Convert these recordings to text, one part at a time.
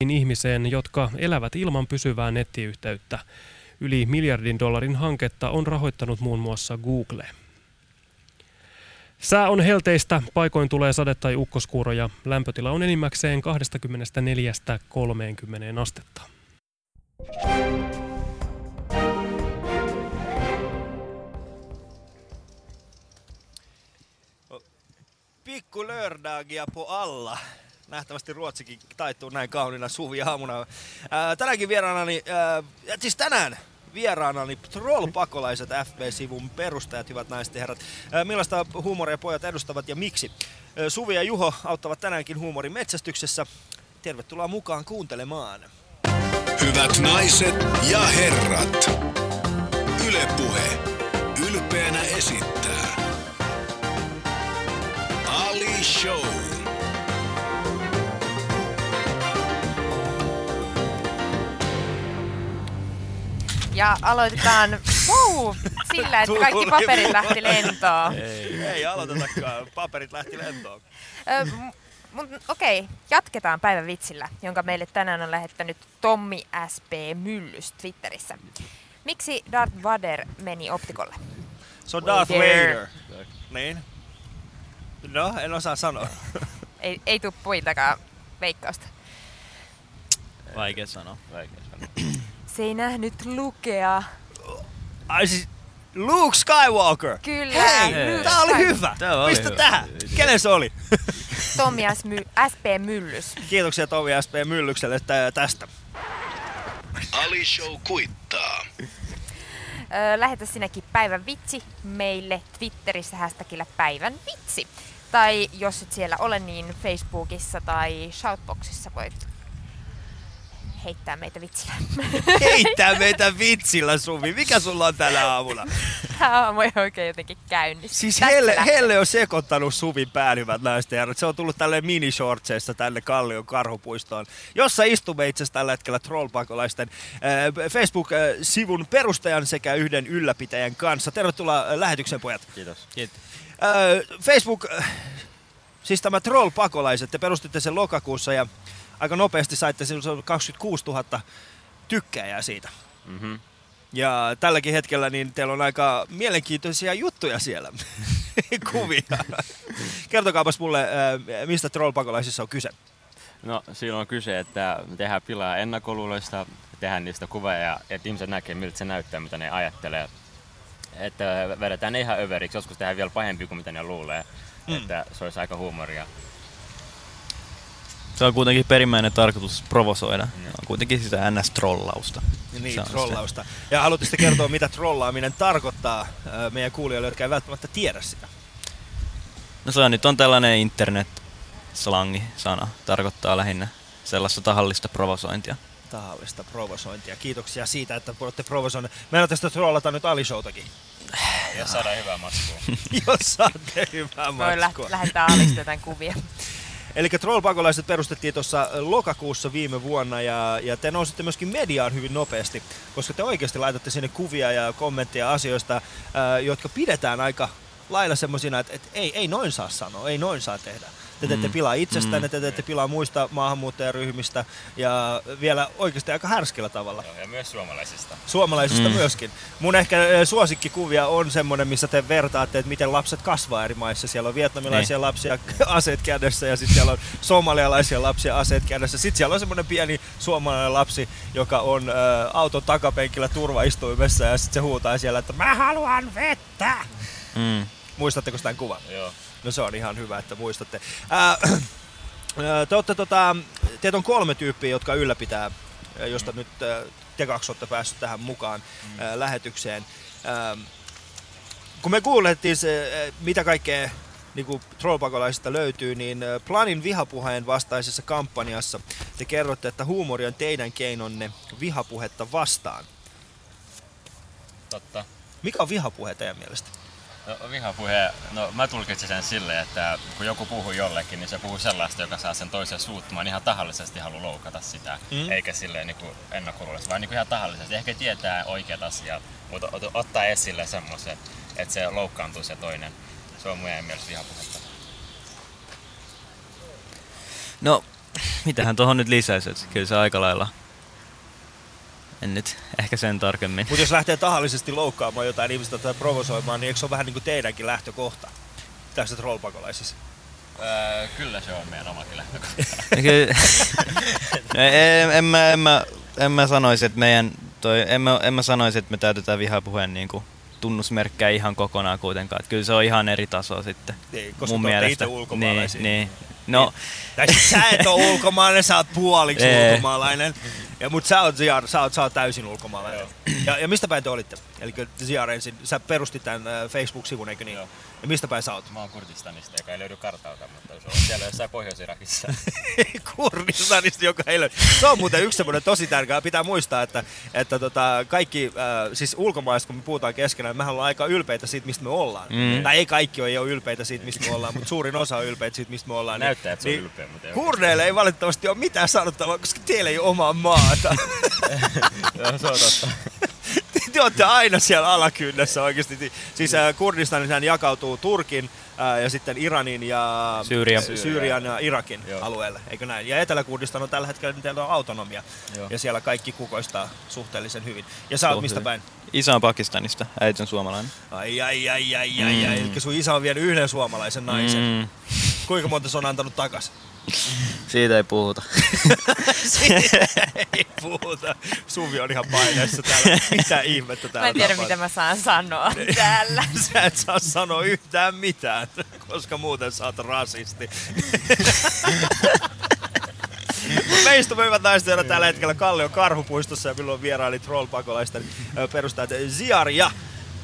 ihmiseen, jotka elävät ilman pysyvää nettiyhteyttä. Yli miljardin dollarin hanketta on rahoittanut muun muassa Google. Sää on helteistä, paikoin tulee sade- tai ukkoskuuroja. Lämpötila on enimmäkseen 24-30 astetta. Pikku lördagia på alla. Nähtävästi ruotsikin taittuu näin kauniina suvi aamuna. Ää, tänäänkin vieraanani, ää, siis tänään vieraanani Troll-pakolaiset FB-sivun perustajat, hyvät naiset ja herrat. Ää, millaista huumoria pojat edustavat ja miksi? Ää, Suvi ja Juho auttavat tänäänkin huumorin metsästyksessä. Tervetuloa mukaan kuuntelemaan. Hyvät naiset ja herrat, Ylepuhe ylpeänä esittää Ali Show. Ja aloitetaan wow, sillä, että kaikki paperit lähti lentoon. Ei, ei aloitetakaan. Paperit lähti lentoon. Okei, jatketaan päivän vitsillä, jonka meille tänään on lähettänyt Tommi SP Myllys Twitterissä. Miksi Darth Vader meni optikolle? Se on Darth Vader. Vader. Niin. No, en osaa sanoa. Ei, ei tuu puiltakaan veikkausta. Vaikea sanoa. Vaikea sanoa. Se ei nähnyt lukea. Ai siis Luke Skywalker. Kyllä. Hei, Luke tää oli hyvä. Tää oli Pistä hyvä. tähän. Kenen se oli? Tommi SP Myllys. Kiitoksia Tomi SP Myllykselle tä- tästä. Ali Show kuittaa. Lähetä sinäkin päivän vitsi meille Twitterissä hashtagillä päivän vitsi. Tai jos et siellä ole, niin Facebookissa tai Shoutboxissa voit heittää meitä vitsillä. Heittää meitä vitsillä, Suvi. Mikä sulla on tänä aamuna? Tämä aamu ei oikein jotenkin käynnissä. Siis Helle. Helle on sekoittanut Suvin pään, hyvät naiset ja herrat. Se on tullut tälle minishortseissa tänne Kallion karhupuistoon, jossa istumme itse asiassa tällä hetkellä Trollpakolaisten äh, Facebook-sivun perustajan sekä yhden ylläpitäjän kanssa. Tervetuloa äh, lähetykseen, pojat. Kiitos. Kiitos. Äh, Facebook, siis tämä Troll-pakolaiset, te perustitte sen lokakuussa ja aika nopeasti saitte sen 26 000 tykkääjää siitä. Mm-hmm. Ja tälläkin hetkellä niin teillä on aika mielenkiintoisia juttuja siellä. Kuvia. Kertokaapas mulle, äh, mistä Troll-pakolaisissa on kyse. No siinä on kyse, että me tehdään pilaa ennakkoluuloista, tehdään niistä kuvaa ja että ihmiset näkee miltä se näyttää, mitä ne ajattelee. Että vedetään ne ihan överiksi, joskus tehdään vielä pahempi kuin mitä ne luulee. Mm. Että se olisi aika huumoria. Se on kuitenkin perimmäinen tarkoitus provosoida. Mm. On kuitenkin sitä NS-trollausta. Niin, Se on trollausta. Ja haluatteko te kertoa, mitä trollaaminen tarkoittaa meidän kuulijoille, jotka ei välttämättä tiedä sitä? No se on nyt on tällainen internet-slangi sana. Tarkoittaa lähinnä sellaista tahallista provosointia. Tahallista provosointia. Kiitoksia siitä, että olette provosoineet. Meillä tästä trollata nyt Ali-showtakin. Jos saadaan hyvää matskua. Jos saatte hyvää Voi lä- lähettää Alista jotain kuvia. Eli Troll-pakolaiset perustettiin tuossa lokakuussa viime vuonna ja, ja te nousitte myöskin mediaan hyvin nopeasti, koska te oikeasti laitatte sinne kuvia ja kommentteja asioista, ää, jotka pidetään aika lailla semmoisina, että, että ei, ei noin saa sanoa, ei noin saa tehdä. Te teette Mm. pilaa itsestänne, Mm. te teette pilaa muista maahanmuuttajaryhmistä ja vielä oikeasti aika härskillä tavalla. Joo, ja myös suomalaisista. Suomalaisista mm. Myöskin. Mun ehkä suosikkikuvia on semmonen, missä te vertaatte, että miten lapset kasvaa eri maissa. Siellä on vietnamilaisia Niin. lapsia aseet kädessä ja sitten siellä on somalialaisia lapsia aseet kädessä. Sitten siellä on semmonen pieni suomalainen lapsi, joka on ö, auton takapenkillä turvaistuimessa ja sitten se huutaa siellä, että mä haluan vettä! Mm. Muistatteko tämän kuvan? Joo. No se on ihan hyvä, että muistatte. Ää, te olette, tota, teitä on kolme tyyppiä, jotka ylläpitää, ää, josta nyt ää, te kaksi olette päässyt tähän mukaan ää, lähetykseen. Ää, kun me kuulettiin se, mitä kaikkea niin kuin trollpakolaisista löytyy, niin Planin vihapuheen vastaisessa kampanjassa te kerrotte, että huumori on teidän keinonne vihapuhetta vastaan. Totta. Mikä on vihapuhe teidän mielestä? No, vihapuhe, no mä tulkitsen sen silleen, että kun joku puhuu jollekin, niin se puhuu sellaista, joka saa sen toisen suuttumaan ihan tahallisesti haluaa loukata sitä. Mm. Eikä silleen niin ennakkoluuloisesti, vaan niin ihan tahallisesti. Ehkä tietää oikeat asiat, mutta ot- ottaa esille semmoisen, että se loukkaantuu se toinen. Se on mun mielestä vihapuhetta. No, mitähän tuohon nyt lisäisi, että kyllä se aika lailla. En nyt ehkä sen tarkemmin. Mutta jos lähtee tahallisesti loukkaamaan jotain ihmistä tai provosoimaan, niin eikö se ole vähän niin kuin teidänkin lähtökohta tässä trollpakolaisissa? Öö, kyllä se on meidän omakin lähtökohta. No, en, en, mä, en, mä, en mä sanoisi, että meidän, toi, en, mä, en mä sanoisi, että me täytetään vihapuheen niin kuin, tunnusmerkkejä ihan kokonaan kuitenkaan. Että kyllä se on ihan eri taso sitten. Niin, koska mun mielestä. itse ulkomaalaisia. Niin, niin. No, Tai sit sä et ole ulkomaalainen, sä oot puoliksi ulkomaalainen. Ja, mut sä oot, Ziar, sä oot, sä oot täysin ulkomaalainen. Ja, ja mistä päin te olitte? Eli Ziar ensin, sä perustit tämän äh, Facebook-sivun, eikö niin? Joo. Ja mistä päin sä oot? Mä oon Kurdistanista, joka ei löydy kartalta, mutta se on siellä jossain Pohjois-Irakissa. Kurdistanista, joka ei löydy. Se on muuten yksi semmoinen tosi tärkeä. Pitää muistaa, että, että tota, kaikki, äh, siis ulkomaalaiset, kun me puhutaan keskenään, mehän ollaan aika ylpeitä siitä, mistä me ollaan. Mm. Tai ei kaikki ole, ei ole ylpeitä siitä, mistä me ollaan, mutta suurin osa on ylpeitä siitä, mistä me ollaan. Näyttää, että se on ylpeä, mutta ei Kurdeille ei valitettavasti ole mitään sanottavaa, koska teillä ei ole omaa maata. Joo, se on totta. te olette aina siellä alakynnessä oikeasti. Siis äh, Kurdistanissa jakautuu Turkin äh, ja sitten Iranin ja Syyrian. Sy- Syyrian ja Irakin Joo. alueelle, eikö näin? Ja Etelä-Kurdistan on tällä hetkellä, niin teillä on autonomia. Joo. Ja siellä kaikki kukoistaa suhteellisen hyvin. Ja sä oot mistä päin? isä on Pakistanista, äiti on suomalainen. Ai ai ai ai ai, ai. Mm. Eli sun isä on vienyt yhden suomalaisen naisen. Mm, Kuinka monta se on antanut takas? Siitä ei puhuta. Siitä ei puhuta. Suvi on ihan paineessa täällä. Mitä ihmettä täällä Mä en tiedä, tapahtuu? mitä mä saan sanoa täällä. Sä et saa sanoa yhtään mitään, koska muuten sä oot rasisti. Meistä hyvät naiset ja tällä hetkellä Kallion karhupuistossa ja milloin vieraili trollpakolaisten perustajat Ziar ja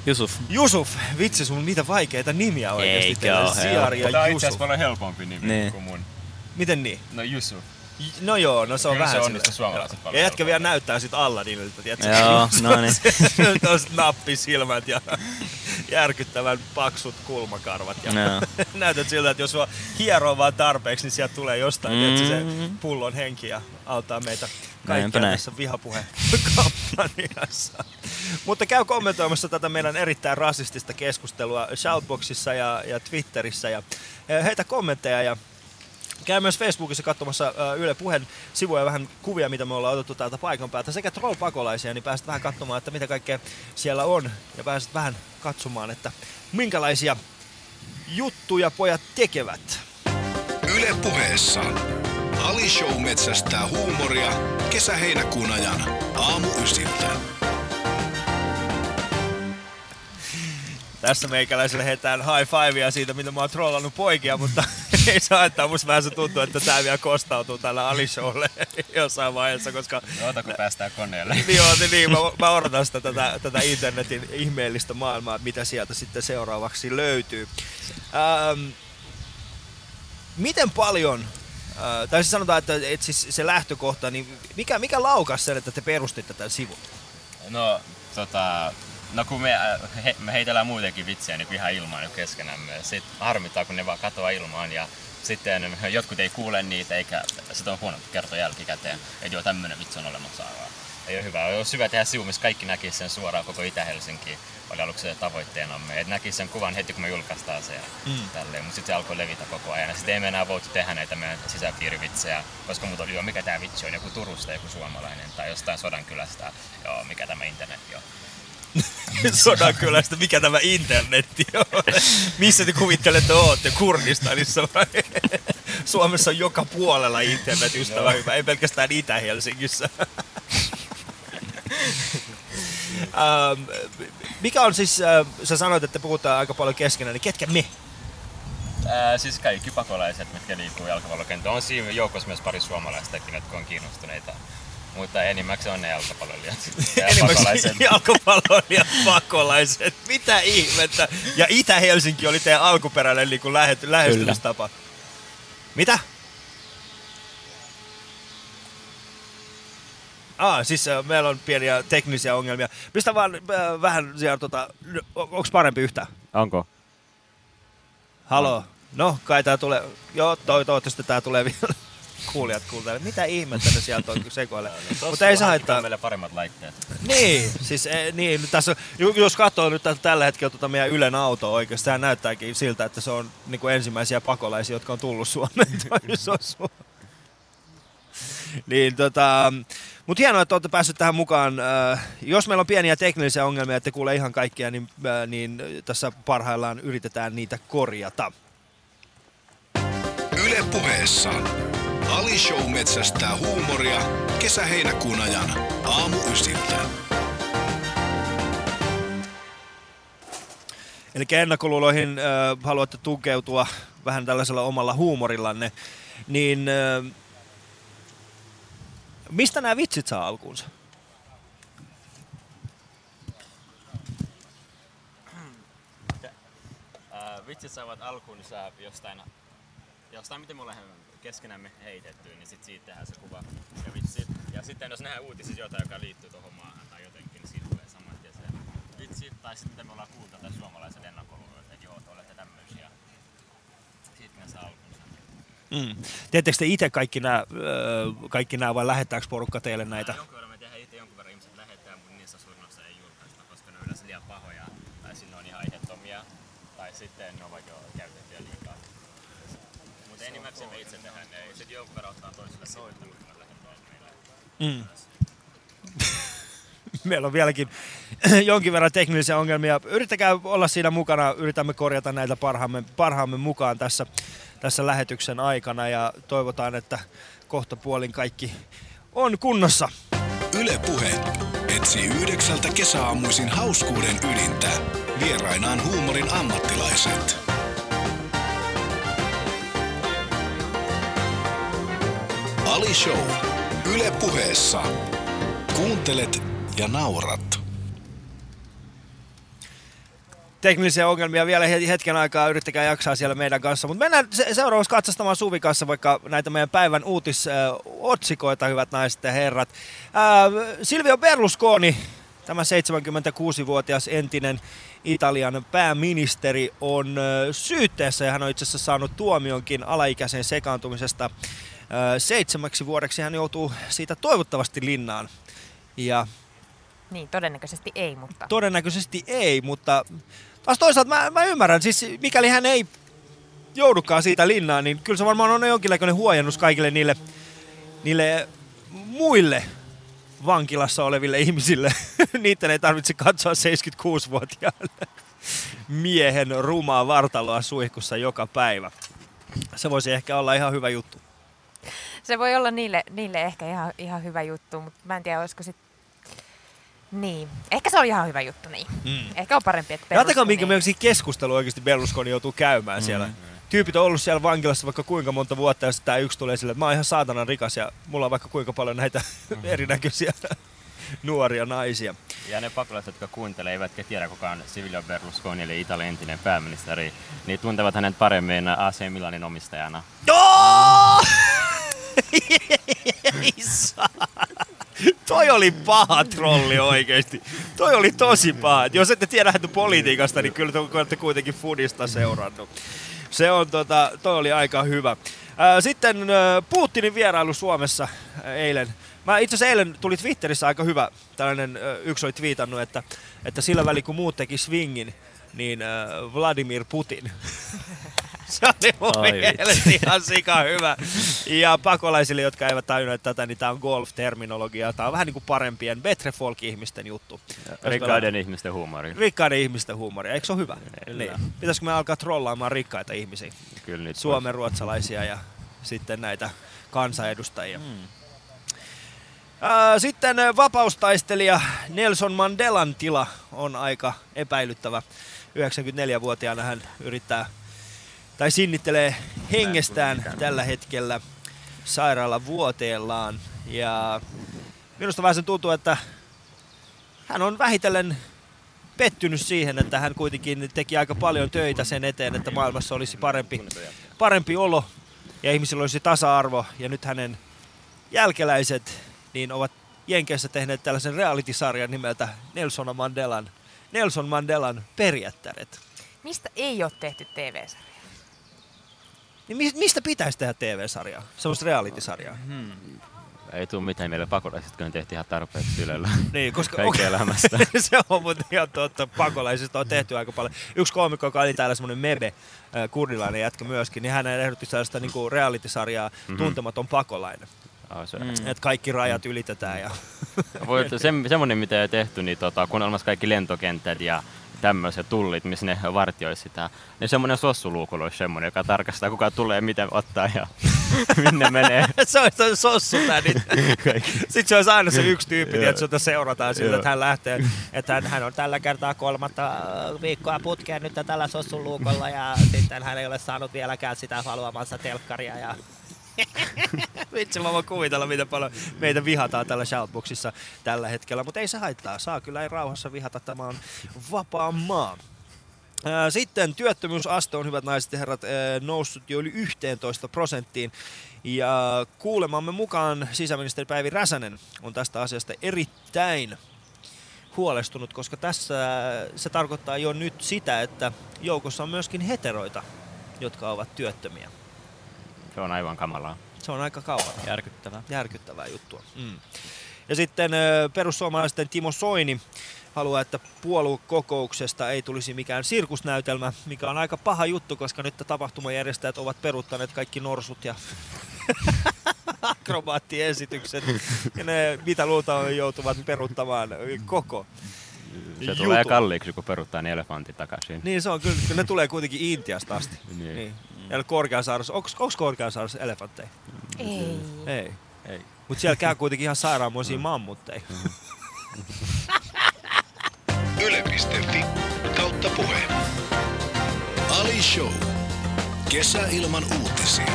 Jusuf. Jusuf. Vitsi, sun mitä vaikeita nimiä oikeesti Eikä Ziar ja Tämä on itse asiassa paljon helpompi nimi Niin. kuin mun. Miten niin? No Yusuf. No joo, no se on Kyllä se vähän onnistui silleen. suomalaiset paljon Ja jätkä vielä näyttää sit Aladdinilta, tiedätkö? Joo, no niin. Tuollaiset nappisilmät ja järkyttävän paksut kulmakarvat. Ja Joo. näytät siltä, että jos sua hieroo vaan tarpeeksi, niin sieltä tulee jostain mm. se pullon henki ja auttaa meitä kaikkia näin. tässä vihapuheen kampanjassa. Mutta käy kommentoimassa tätä meidän erittäin rasistista keskustelua Shoutboxissa ja, ja Twitterissä ja eh, heitä kommentteja ja Käy myös Facebookissa katsomassa Yle Puheen sivuja vähän kuvia, mitä me ollaan otettu täältä paikan päältä. Sekä troll-pakolaisia, niin pääset vähän katsomaan, että mitä kaikkea siellä on. Ja pääset vähän katsomaan, että minkälaisia juttuja pojat tekevät. Yle puheessa. Ali Show metsästää huumoria kesä-heinäkuun ajan aamu ysiltä. Tässä meikäläiselle heitään high fivea siitä, mitä mä oon trollannut poikia, mutta ei saa haittaa. Musta vähän se tuntuu, että tää vielä kostautuu tällä Ali Showlle jossain vaiheessa, koska Oota, kun päästään koneelle. niin, joo, niin, niin mä, mä odotan sitä tätä, tätä internetin ihmeellistä maailmaa, mitä sieltä sitten seuraavaksi löytyy. Ähm, miten paljon, äh, tai siis sanotaan, että, että siis se lähtökohta, niin mikä, mikä laukas sen, että te perustitte tämän sivun? No, tota, no kun me, äh, he, me heitellään muutenkin vitsiä niin ihan ilmaan niin keskenämme. Sitten harmittaa, kun ne vaan katoaa ilmaan ja sitten jotkut ei kuule niitä, eikä sitä on huono kertoa jälkikäteen, että joo, tämmönen vitsi on olemassa. Ei ole hyvä. Olisi hyvä tehdä sivu, missä kaikki näkisi sen suoraan koko Itä-Helsinki. Oli aluksi se tavoitteenamme, että näkisi sen kuvan heti, kun me julkaistaan se. Mm. Tälleen. Mutta sitten se alkoi levitä koko ajan. Ja sitten ei me enää voitu tehdä näitä meidän sisäpiirivitsejä, koska muut oli, joo, mikä tämä vitsi on, joku Turusta, joku suomalainen, tai jostain Sodankylästä, joo, mikä tämä internetti on. Sodankylästä, mikä tämä internetti on? Missä te kuvittelette ootte? Kurdistanissa vai? Suomessa on joka puolella internet, ystävä hyvä, ei pelkästään Itä-Helsingissä. Ähm, mikä on siis, äh, sä sanoit, että puhutaan aika paljon keskenään, niin ketkä me? Ää, siis kaikki pakolaiset, mitkä liikkuu jalkapallokentällä. On siinä joukossa myös pari suomalaistakin, jotka on kiinnostuneita. Mutta enimmäkseen on ne jalkapalloilijat. Ja. Enimmäkseen jalkapalloilijat pakolaiset. Mitä ihmettä? Ja Itä-Helsinki oli teidän alkuperäinen niin kuin lähet, lähestymistapa. Mitä? Ah, siis äh, meillä on pieniä teknisiä ongelmia. Pistä vaan äh, vähän siellä, tota, onko parempi yhtään? Onko? Halo? No, kai tää tulee, joo, toi, toivottavasti tää tulee vielä. Kuulijat kuuntele. Mitä ihmettä ne sieltä on sekoille. Mutta ei saa haittaa. meille paremmat laitteet. Niin, siis eh, niin, tässä, jos katsoo nyt täl- tällä hetkellä tuota meidän Ylen autoa oikeasti, sehän näyttääkin siltä, että se on niin kuin ensimmäisiä pakolaisia, jotka on tullut Suomeen. Niin tota, mutta hienoa, että olette päässeet tähän mukaan. Äh, jos meillä on pieniä teknisiä ongelmia, että kuule ihan kaikkia, niin, äh, niin tässä parhaillaan yritetään niitä korjata. Yle puheessa. Ali Show metsästää huumoria kesä-heinäkuun ajan aamu ysiltä. Eli ennakkoluuloihin äh, haluatte tukeutua vähän tällaisella omalla huumorillanne, niin äh, mistä nämä vitsit saa alkuunsa? Vitsit saavat alkuun niin jostain, jostain miten ollaan keskenämme heitetty, niin sit siitä tehdään se kuva ja vitsit. Ja sitten jos nähdään uutisissa jotain, joka liittyy tuohon maahan tai jotenkin, niin siitä tulee saman tien se vitsi. Tai sitten me ollaan kuultu tätä suomalaisen ennakkoluulon, että joo, te olette tämmöisiä. Siitä ne saa alkunsa. Mm. Teettekö te itse kaikki nämä, äh, kaikki nämä vai lähettääkö porukka teille näitä? Jonkun verran me tehdään itse, jonkun verran ihmiset lähettää, mutta niissä suurin osa ei julkaista, koska ne on yleensä liian pahoja, tai sitten ne on ihan aiheettomia, tai sitten ne ovat jo käytettyjä liikaa. Mutta enimmäkseen me itse tehdään ne, sitten jonkun verran ottaa toisille sitten, mutta ne lähettää meille. Mm. Meillä on vieläkin jonkin verran teknisiä ongelmia. Yrittäkää olla siinä mukana, yritämme korjata näitä parhaamme, parhaamme mukaan tässä, tässä lähetyksen aikana ja toivotaan, että kohta puolin kaikki on kunnossa. Yle Puhe etsii yhdeksältä kesäaamuisin hauskuuden ydintä. Vierainaan huumorin ammattilaiset. Ali Show. Yle Puheessa. Kuuntelet ja naurat. teknisiä ongelmia vielä he- hetken aikaa, yrittäkää jaksaa siellä meidän kanssa. Mutta mennään se- seuraavaksi katsastamaan Suvi kanssa vaikka näitä meidän päivän uutisotsikoita, hyvät naiset ja herrat. Ää, Silvio Berlusconi, tämä 76-vuotias entinen Italian pääministeri, on ö, syytteessä ja hän on itse asiassa saanut tuomionkin alaikäisen sekaantumisesta. Seitsemäksi vuodeksi hän joutuu siitä toivottavasti linnaan. Ja Niin, todennäköisesti ei, mutta Todennäköisesti ei, mutta taas toisaalta mä, mä ymmärrän, siis mikäli hän ei joudukaan siitä linnaan, niin kyllä se varmaan on jonkinlainen huojennus kaikille niille, niille muille vankilassa oleville ihmisille. Niitä ei tarvitse katsoa 76-vuotiaalle miehen rumaa vartaloa suihkussa joka päivä. Se voisi ehkä olla ihan hyvä juttu. Se voi olla niille, niille ehkä ihan, ihan hyvä juttu, mutta mä en tiedä, olisiko sit... Niin, ehkä se on ihan hyvä juttu, niin. Mm. Ehkä on parempi, että Ajatelkaa, minkä mielestä keskustelu oikeasti Berlusconi joutuu käymään siellä. Tyypit on ollut siellä vankilassa vaikka kuinka monta vuotta ja sitten tämä yksi tulee sille, että mä oon ihan saatanan rikas ja mulla on vaikka kuinka paljon näitä erinäköisiä nuoria naisia. Ja ne papilaiset, jotka kuuntelee, eivätkä tiedä kuka on Silvio Berlusconi, eli Italian entinen pääministeri, niin tuntevat hänet paremmin AC Milanin omistajana. Oh! Toi oli paha trolli oikeesti. Toi oli tosi paha. Jos ette tiedä politiikasta, niin kyllä te olette kuitenkin Foodista seurannut. Se on tota, toi oli aika hyvä. Sitten Putinin vierailu Suomessa eilen. Mä itse asiassa eilen tuli Twitterissä aika hyvä, tällainen yksi oli twiitannut, että, että sillä väliin kun muut teki swingin, niin Vladimir Putin. Se oli mun Ai mielestä ihan sika hyvä. Ja pakolaisille, jotka eivät tajunneet tätä, niin tämä on golf-terminologia. Tämä on vähän niin kuin parempien, betre folk-ihmisten juttu. Rikkaiden ihmisten huumori. Rikkaiden ihmisten huumoria, eikö se ole hyvä? Kyllä. Niin. Pitäisikö me alkaa trollaamaan rikkaita ihmisiä? Kyllä nyt Suomen ruotsalaisia ja sitten näitä kansanedustajia. Mm. Sitten vapaustaistelija Nelson Mandelan tila on aika epäilyttävä. 94-vuotiaana hän yrittää tai sinnittelee hengestään tällä hetkellä sairaala vuoteellaan. Ja minusta vähän se tuntuu, että hän on vähitellen pettynyt siihen, että hän kuitenkin teki aika paljon töitä sen eteen, että maailmassa olisi parempi, parempi olo ja ihmisillä olisi tasa-arvo. Ja nyt hänen jälkeläiset niin ovat Jenkeissä tehneet tällaisen reality-sarjan nimeltä Nelson Mandelan, Nelson Mandelan perjättäret. Mistä ei ole tehty TV-sarjaa? Niin mis- mistä pitäisi tehdä TV-sarjaa? Semmoista reality-sarjaa. Ei tule mitään meille pakolaiset, kun ne tehtiin ihan tarpeeksi Ylellä. Niin, koska Kaikkea elämästä. se on muuten ihan totta. Pakolaisista on tehty aika paljon. Yksi koomikko, joka oli täällä semmoinen mebe, äh, kurdilainen jätkä myöskin, niin hän ehdotti sellaista niinku reality-sarjaa Mhm. Tuntematon pakolainen. Oh, se, Mm. että kaikki rajat ylitetään. Ja... Voi, se, semmoinen, mitä ei tehty, niin tota, kun on olemassa kaikki lentokentät ja tämmöiset tullit, missä ne vartioi sitä, niin semmoinen sossuluukulla olisi semmoinen, joka tarkastaa, kuka tulee, miten ottaa ja minne menee. se on se sossu nyt. Sitten se olisi aina se yksi tyyppi, että jota seurataan siltä, että hän lähtee, että hän, hän on tällä kertaa kolmatta äh, viikkoa putkeen nyt tällä sossun luukolla ja sitten hän ei ole saanut vieläkään sitä haluamansa telkkaria ja Vitsi, mä voin kuvitella, miten paljon meitä vihataan tällä Shoutboxissa tällä hetkellä, mutta ei se haittaa. Saa kyllä ei rauhassa vihata, tämä on vapaa maa. Sitten työttömyysaste on, hyvät naiset ja herrat, noussut jo yli 11 prosenttiin. Ja kuulemamme mukaan sisäministeri Päivi Räsänen on tästä asiasta erittäin huolestunut, koska tässä se tarkoittaa jo nyt sitä, että joukossa on myöskin heteroita, jotka ovat työttömiä. Se on aivan kamalaa. Se on aika kauan Järkyttävää. järkyttävää juttua. Mm. Ja sitten perussuomalaisten Timo Soini haluaa, että puoluekokouksesta ei tulisi mikään sirkusnäytelmä, mikä on aika paha juttu, koska nyt tapahtumajärjestäjät ovat peruuttaneet kaikki norsut ja akrobaattiesitykset. Ja ne mitä luultaan joutuvat peruuttamaan koko Se jutun. tulee kalliiksi, kun peruttaa ne elefantit takaisin. Niin se on kyllä ne tulee kuitenkin Intiasta asti. Niin. Niin. Ja Korkeasaaressa, onko Korkeasaaressa elefantteja? Ei. Ei. Ei. Mutta siellä käy kuitenkin ihan sairaanmoisia mammutteja. Yle.fi kautta puhe. Ali Show. Kesäilman uutisia.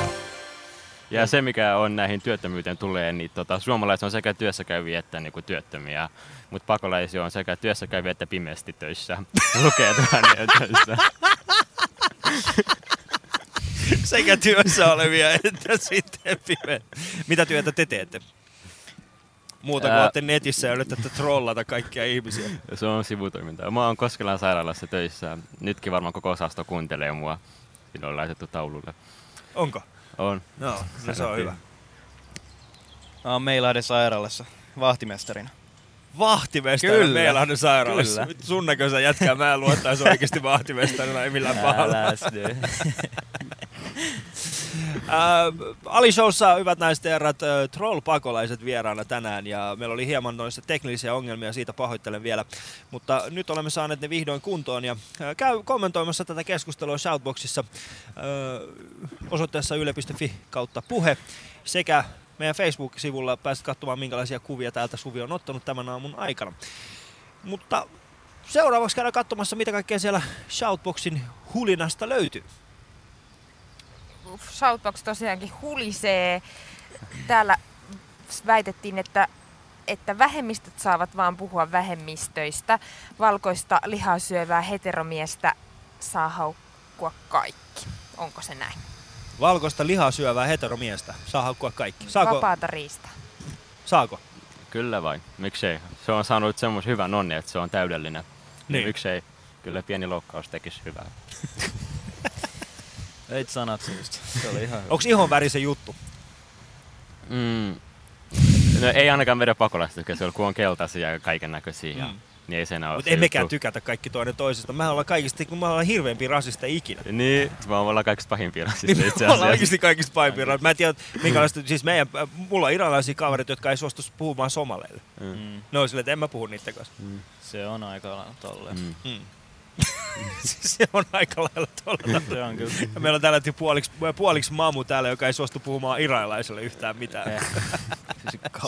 Ja se, mikä on näihin työttömyyteen tulee, niin tota, suomalaiset on sekä työssäkäyviä että niinku työttömiä. Mutta pakolaisia on sekä työssäkäyviä että pimeästi töissä. Lukee tuhannia töissä. sekä työssä olevia että sitten pimeä. Mitä työtä te teette? Muuta kuin olette netissä ja yritätte trollata kaikkia ihmisiä. Se on sivutoimintaa. Mä oon Koskelan sairaalassa töissä. Nytkin varmaan koko osasto kuuntelee mua. Siinä on laitettu taululle. Onko? On. No, no se on hyvä. Mä oon Meilahden sairaalassa vahtimestarina. Vahtimestari Kyllä. Meilahden sairaalassa. Kyllä. Sun näköisen jätkää mä en luottaisi oikeasti vahtimestarina, ei millään pahalla. Ää, Ali Showssa, hyvät naiset ja herrat, äh, troll-pakolaiset vieraana tänään ja meillä oli hieman noissa teknisiä ongelmia, siitä pahoittelen vielä. Mutta nyt olemme saaneet ne vihdoin kuntoon ja äh, käy kommentoimassa tätä keskustelua Shoutboxissa äh, osoitteessa yle.fi kautta puhe sekä meidän Facebook-sivulla pääset katsomaan minkälaisia kuvia täältä Suvi on ottanut tämän aamun aikana. Mutta seuraavaksi käydään katsomassa mitä kaikkea siellä Shoutboxin hulinasta löytyy. Shoutbox tosiaankin hulisee. Täällä väitettiin, että, että vähemmistöt saavat vaan puhua vähemmistöistä. Valkoista lihaa syövää heteromiestä saa haukkua kaikki. Onko se näin? Valkoista lihaa syövää heteromiestä. Saa haukkua kaikki. Saako? Vapaata riistaa. Saako? Kyllä vai? Miksei? Se on saanut semmoisen hyvän onni, että se on täydellinen. Niin. Miksei? Kyllä pieni loukkaus tekisi hyvää. Veit sanat suusta. Se oli ihan hyvä. Onko ihon väri se juttu? Mm. No ei ainakaan vedä pakolaista, koska se on, kun on keltaisia ja kaiken näköisiä. Mm. Niin ei se enää ole Mutta se ei mekään juttu. tykätä kaikki toinen toisesta. Mä ollaan kaikista, kun mä ollaan hirveämpi rasista ikinä. Niin, me ollaan kaikista pahimpia Niin rasista me itse ollaan asiassa. oikeasti kaikista pahimpia. Mä en tiedä, minkälaista, siis meidän, mulla on iranilaisia kavereita, jotka ei suostu puhumaan somaleille. Mm. Ne on silleen, että en mä puhu niiden kanssa. Se on aika lailla tolleen. Mm. Mm. Siis se on aika lailla tuolla. Se on kyllä. Ja meillä on tällä hetkellä puoliksi, puoliksi mamu täällä, joka ei suostu puhumaan iranilaiselle yhtään mitään. Eh.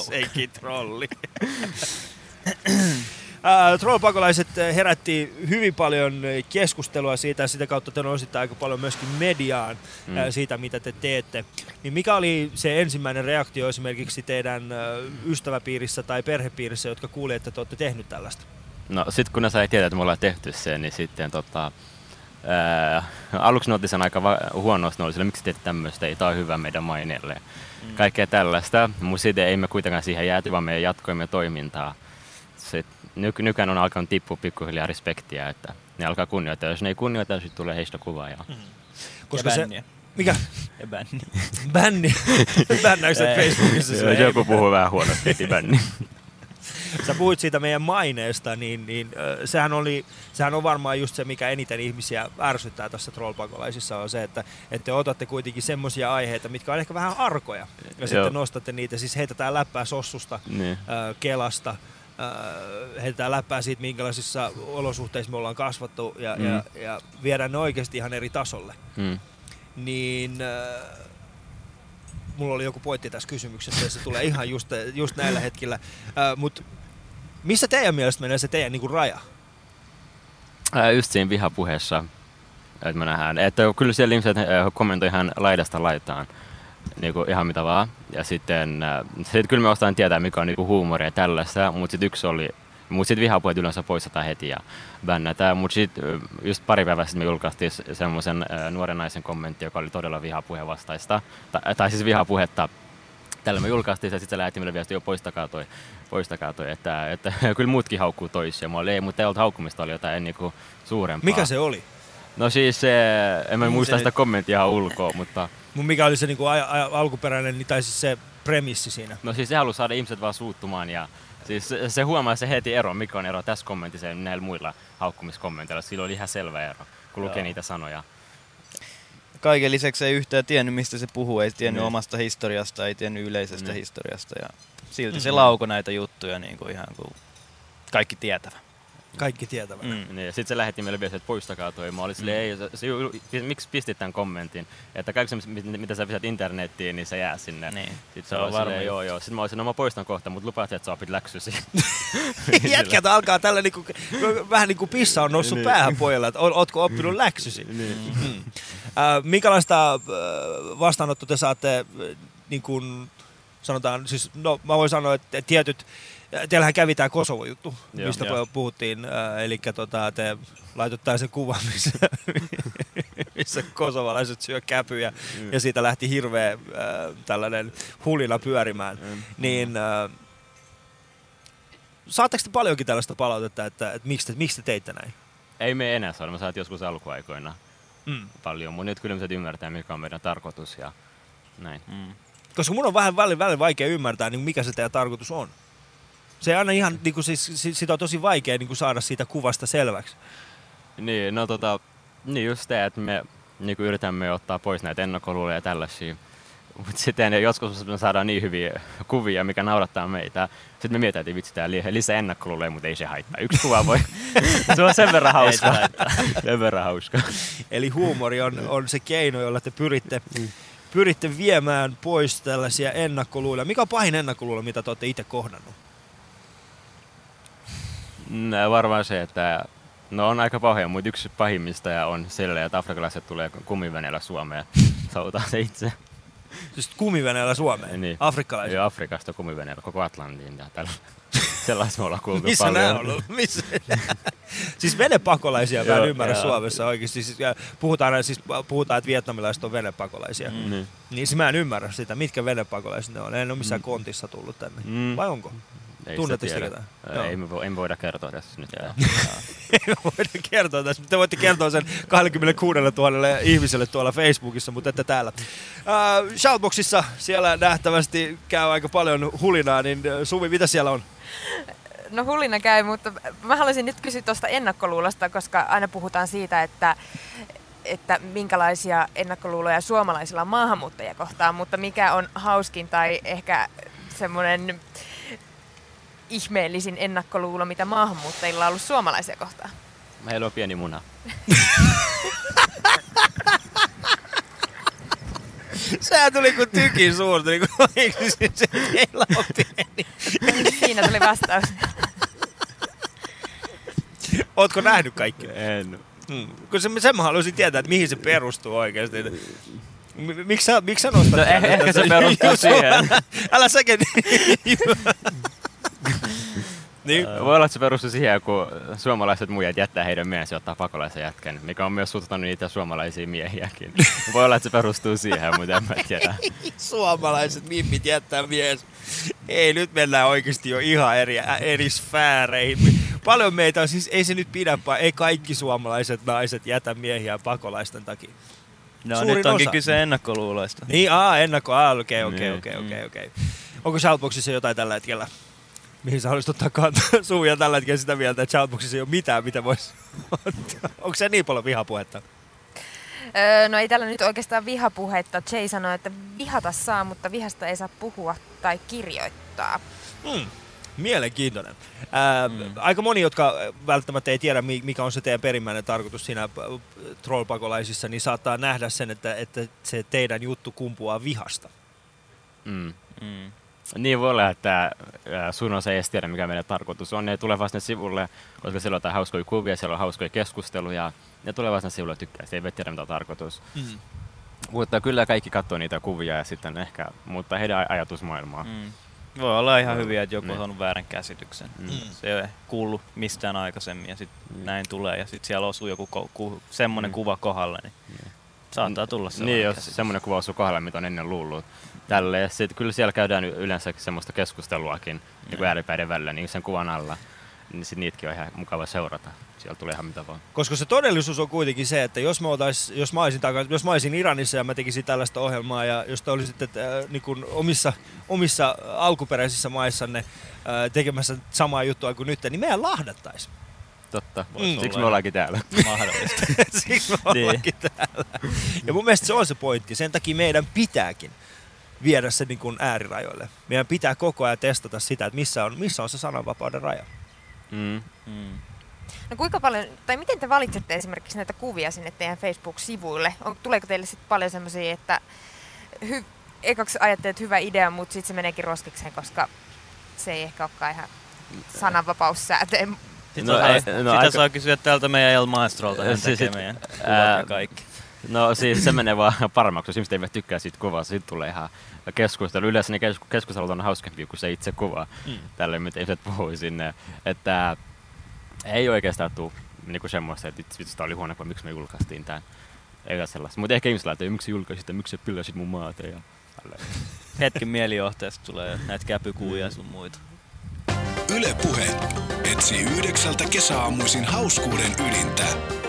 Seikin trolli. Trollpakolaiset herätti hyvin paljon keskustelua siitä ja sitä kautta te nousitte aika paljon myöskin mediaan mm. Siitä, mitä te teette. Niin mikä oli se ensimmäinen reaktio esimerkiksi teidän ystäväpiirissä tai perhepiirissä, jotka kuuli, että te olette tehnyt tällaista? No sit kun ne sai tietää, että me ollaan tehty sen, niin sitten tota, ää, aluksi ne otti sen aika va- huonosti, ne oli miksi teet tämmöistä, ei on hyvä meidän maineelle. Mm. Kaikkea tällaista, mutta sitten ei me kuitenkaan siihen jääty, vaan me jatkoimme toimintaa. Se, nyky- nykyään on alkanut tippua pikkuhiljaa respektiä, että ne alkaa kunnioittaa. Jos ne ei kunnioita, niin sitten tulee heistä kuvaa. Ja... Koska ja se, mikä? Ja bänni. Bänni. Bännäykö Ei. Facebookissa? Joo, silleen, Joku puhuu vähän huonosti, heti bänni. sä puhuit siitä meidän maineesta, niin, niin ö, sehän, oli, sehän on varmaan just se, mikä eniten ihmisiä ärsyttää tässä trollpakolaisissa, on se, että, että te otatte kuitenkin semmoisia aiheita, mitkä on ehkä vähän arkoja, ja Joo. sitten nostatte niitä, siis heitetään läppää sossusta, Niin. ö, Kelasta, ö, heitetään läppää siitä, minkälaisissa olosuhteissa me ollaan kasvattu, ja, Mm. ja, ja viedään ne oikeasti ihan eri tasolle. Mm. Niin äh, mulla oli joku pointti tässä kysymyksessä, ja se tulee ihan just, just näillä hetkillä. Äh, Mutta missä teidän mielestä menee se teidän niinku raja? Ää, just siinä vihapuheessa, että me nähdään. Että kyllä siellä ihmiset äh, kommentoi ihan laidasta laitaan. Niin kuin ihan mitä vaan. Ja sitten, äh, sit kyllä me ostaan tietää, mikä on niin huumoria ja tällaista, mutta sitten yksi oli, mutta sitten vihapuheet yleensä poistetaan heti ja bännätään. Mutta sitten just pari päivää sitten me julkaistiin se- semmoisen nuoren naisen kommentti, joka oli todella vihapuheen vastaista. Tai, tai siis vihapuhetta tällä me julkaistiin ja sitten se lähetti meille viesti, jo poistakaa toi, poistakaa toi, että, että kyllä muutkin haukkuu toisia. Mä olin, ei, mutta ei ollut haukkumista, oli jotain niin kuin suurempaa. Mikä se oli? No siis, se, en mä Niin muista se sitä kommenttia ulkoa, mutta mikä oli se niinku a, a, alkuperäinen, niin- tai siis se premissi siinä? no siis se halusi saada ihmiset vaan suuttumaan ja siis se, se huomaa se heti ero, mikä on ero tässä kommentissa ja näillä muilla haukkumiskommenteilla. Sillä oli ihan selvä ero, kun lukee niitä sanoja. Kaiken lisäksi ei yhtään tiennyt, mistä se puhuu, ei tiennyt Niin. omasta historiasta, ei tiennyt yleisestä Niin. historiasta. Ja silti Mm. se lauko näitä juttuja niin kuin ihan kuin kaikki tietävä. Kaikki tietävät. Mm. Mm. Niin, sitten se lähetti meille viesti, että poistakaa toi. Mä olin silleen, ei, se, se, se, miksi pistit tämän kommentin? Että kaikki se, mit- mitä sä pistät internettiin, niin se jää sinne. Niin. Sitten Se on varma silleen, joo joo. Sitten mä olisin, no mä poistan kohta, mutta lupaat, että sä opit läksysi. Jätkät alkaa tällä niinku, vähän niin kuin pissa on noussut Niin. päähän pojalla, että ootko oppinut läksysi? niin. Mm. Äh, minkälaista äh, vastaanottoa te saatte, äh, niin kuin sanotaan, siis, no mä voin sanoa, että tietyt, äh, teillähän kävi tämä Kosovo-juttu, Joo. mistä Joo. puhuttiin, äh, eli tota, te laitoitte sen kuvan, missä, missä kosovalaiset syö käpyjä, Mm. ja siitä lähti hirveä äh, tällainen hulina pyörimään, Mm. niin äh, saatteko te paljonkin tällaista palautetta, että, että miksi, te, miksi te teitte näin? Ei me enää saada, mä saatiin joskus alkuaikoina Mm. paljon, mutta nyt kyllä ihmiset ymmärtää, mikä on meidän tarkoitus ja näin. Mm. Koska mun on vähän välillä, välillä vaikea ymmärtää, niin mikä se teidän tarkoitus on. Se aina ihan, niin kuin, siis, si- sitä on tosi vaikea niin kuin saada siitä kuvasta selväksi. Niin, no tota, niin just se, että me niin yritämme ottaa pois näitä ennakkoluuloja ja tällaisia. Mutta sitten joskus me saadaan niin hyviä kuvia, mikä naurattaa meitä. Sitten me mietitään, että vitsi, tää li- lisää ennakkoluuloja, mutta ei se haittaa. Yksi kuva voi. se on sen verran hauska. sen verran hauska. Eli huumori on, on se keino, jolla te pyritte, pyritte viemään pois tällaisia ennakkoluuloja. Mikä on pahin ennakkoluulo, mitä te olette itse kohdannut? No, varmaan se, että no on aika pahoja, mutta yksi pahimmista ja on sille, että afrikalaiset tulee kumiveneellä Suomeen. Soutaa se itse. Siis kumiveneellä Suomeen, Niin. afrikkalaiset. Joo, Afrikasta kumiveneellä koko Atlantiin ja tällä. Sellaista me ollaan kuultu Missä paljon. nämä on ollut? Missä? siis venepakolaisia mä en ymmärrä joo. Suomessa oikeasti. Siis, puhutaan, siis puhutaan, että vietnamilaiset on venepakolaisia. Mm. Niin. Siis mä en ymmärrä sitä, mitkä venepakolaiset ne on. En ole missään kontissa tullut tänne. Mm. Vai onko? Ei Tunnette sitä sitä tiedä. ketään? Joo. Ei me, vo, ei me voida kertoa tässä nyt. Joo. Ei me voida kertoa tässä. Te voitte kertoa sen 26 000 ihmiselle tuolla Facebookissa, mutta ette täällä. Uh, Shoutboxissa siellä nähtävästi käy aika paljon hulinaa, niin äh, Suvi, mitä siellä on? No hullina käy, mutta mä haluaisin nyt kysyä tuosta ennakkoluulosta, koska aina puhutaan siitä, että, että minkälaisia ennakkoluuloja suomalaisilla on maahanmuuttajia kohtaan, mutta mikä on hauskin tai ehkä semmoinen ihmeellisin ennakkoluulo, mitä maahanmuuttajilla on ollut suomalaisia kohtaan? Meillä on pieni muna. Sehän tuli kuin tykin suurta, niin kuin se, teillä on pieni. Siinä tuli vastaus. Ootko nähnyt kaikki? En. Hmm. Kun se, sen mä haluaisin tietää, että mihin se perustuu oikeasti. Miksi sä, miksi sä nostat No, tämän eh- ehkä se perustuu siihen. Älä säkin. niin. Voi olla, että se perustuu siihen, kun suomalaiset muijat jättää heidän miehensä ottaa pakolaisen jätkän, mikä on myös suututtanut niitä suomalaisia miehiäkin. Voi olla, että se perustuu siihen, mutta en mä tiedä. Suomalaiset mimmit jättää mies. Ei, nyt mennään oikeasti jo ihan eri, eri sfääreihin. Paljon meitä on, siis ei se nyt pidä, ei kaikki suomalaiset naiset jätä miehiä pakolaisten takia. No Suurin nyt onkin osa. kyse ennakkoluuloista. Niin, aa, ennakko, aa, okei, okei, Niin. okei, okei, okei. Onko Shoutboxissa jotain tällä hetkellä mihin sä haluaisit ottaa kantaa. Suuja tällä hetkellä sitä mieltä, että Shoutboxissa ei ole mitään, mitä voisi ottaa. Onko se niin paljon vihapuhetta? Öö, no ei tällä nyt oikeastaan vihapuhetta. Jay sanoi, että vihata saa, mutta vihasta ei saa puhua tai kirjoittaa. Hmm. Mielenkiintoinen. Ää, mm. Aika moni, jotka välttämättä ei tiedä, mikä on se teidän perimmäinen tarkoitus siinä äh, trollpakolaisissa, niin saattaa nähdä sen, että, että se teidän juttu kumpuaa vihasta. Mm. Mm. Niin voi olla, että äh, sun osa ei tiedä, mikä meidän tarkoitus on. Ne tulee vasta sivulle, koska siellä on jotain hauskoja kuvia, siellä on hauskoja keskusteluja. Ne tulee vasta sivulle tykkää, se ei tiedä, mitä on tarkoitus. Mm. Mutta kyllä kaikki katsoo niitä kuvia ja sitten ehkä muuttaa heidän ajatusmaailmaa. Mm. Voi olla ihan hyviä, että joku niin. on saanut väärän käsityksen. Mm. Se ei ole kuullut mistään aikaisemmin ja sitten mm. näin tulee ja sitten siellä osuu joku ko- ku- semmoinen mm. kuva kohdalle, niin mm. saattaa tulla sellainen Niin, jos käsitys. semmoinen kuva osuu kohdalle, mitä on ennen luullut. Tälle, sit, kyllä siellä käydään yleensä semmoista keskusteluakin niin ääripäiden välillä niin sen kuvan alla niin sit niitäkin on ihan mukava seurata. Siellä tulee ihan mitä vaan. Koska se todellisuus on kuitenkin se, että jos, me otais, jos, mä olisin takas, jos mä olisin Iranissa ja mä tekisin tällaista ohjelmaa ja jos te olisitte äh, niin omissa, omissa alkuperäisissä maissanne äh, tekemässä samaa juttua kuin nyt, niin meidän lahdattaisiin. Totta. Mm. Siksi me ollaankin täällä. Mahdollista. Siksi me ollaankin niin. täällä. Ja mun mielestä se on se pointti. Sen takia meidän pitääkin viedä se niin kuin äärirajoille. Meidän pitää koko ajan testata sitä, että missä on, missä on se sananvapauden raja. Mm. Mm. No kuinka paljon, tai miten te valitsette esimerkiksi näitä kuvia sinne teidän Facebook-sivuille? On, tuleeko teille sitten paljon semmoisia, että hy, ekaksi ajattelet, että hyvä idea, mutta sitten se meneekin roskikseen, koska se ei ehkä olekaan ihan sananvapaussääteen No, no, no, sitä aika... saa kysyä täältä meidän El Maestrolta, hän tekee sit, meidän ää, kaikki. No siis se menee vaan paremmaksi, jos ihmiset eivät tykkää siitä kuvaa, sitten tulee ihan keskustelu. Yleensä ne keskustelut on hauskempi kuin se itse kuva. Mm. Tälle, mitä ihmiset puhuu sinne. Että ei oikeastaan tule niinku semmoista, että vitsi, tämä oli huono, kun miksi me julkaistiin tämän. Ei sellaista. Mutta ehkä ihmiset laittaa, miksi julkaisit ja miksi sä pillasit mun maata. Ja Hetken mielijohteesta tulee näitä käpykuvia ja sun muita. Yle Puhe etsii yhdeksältä kesäaamuisin hauskuuden ydintä.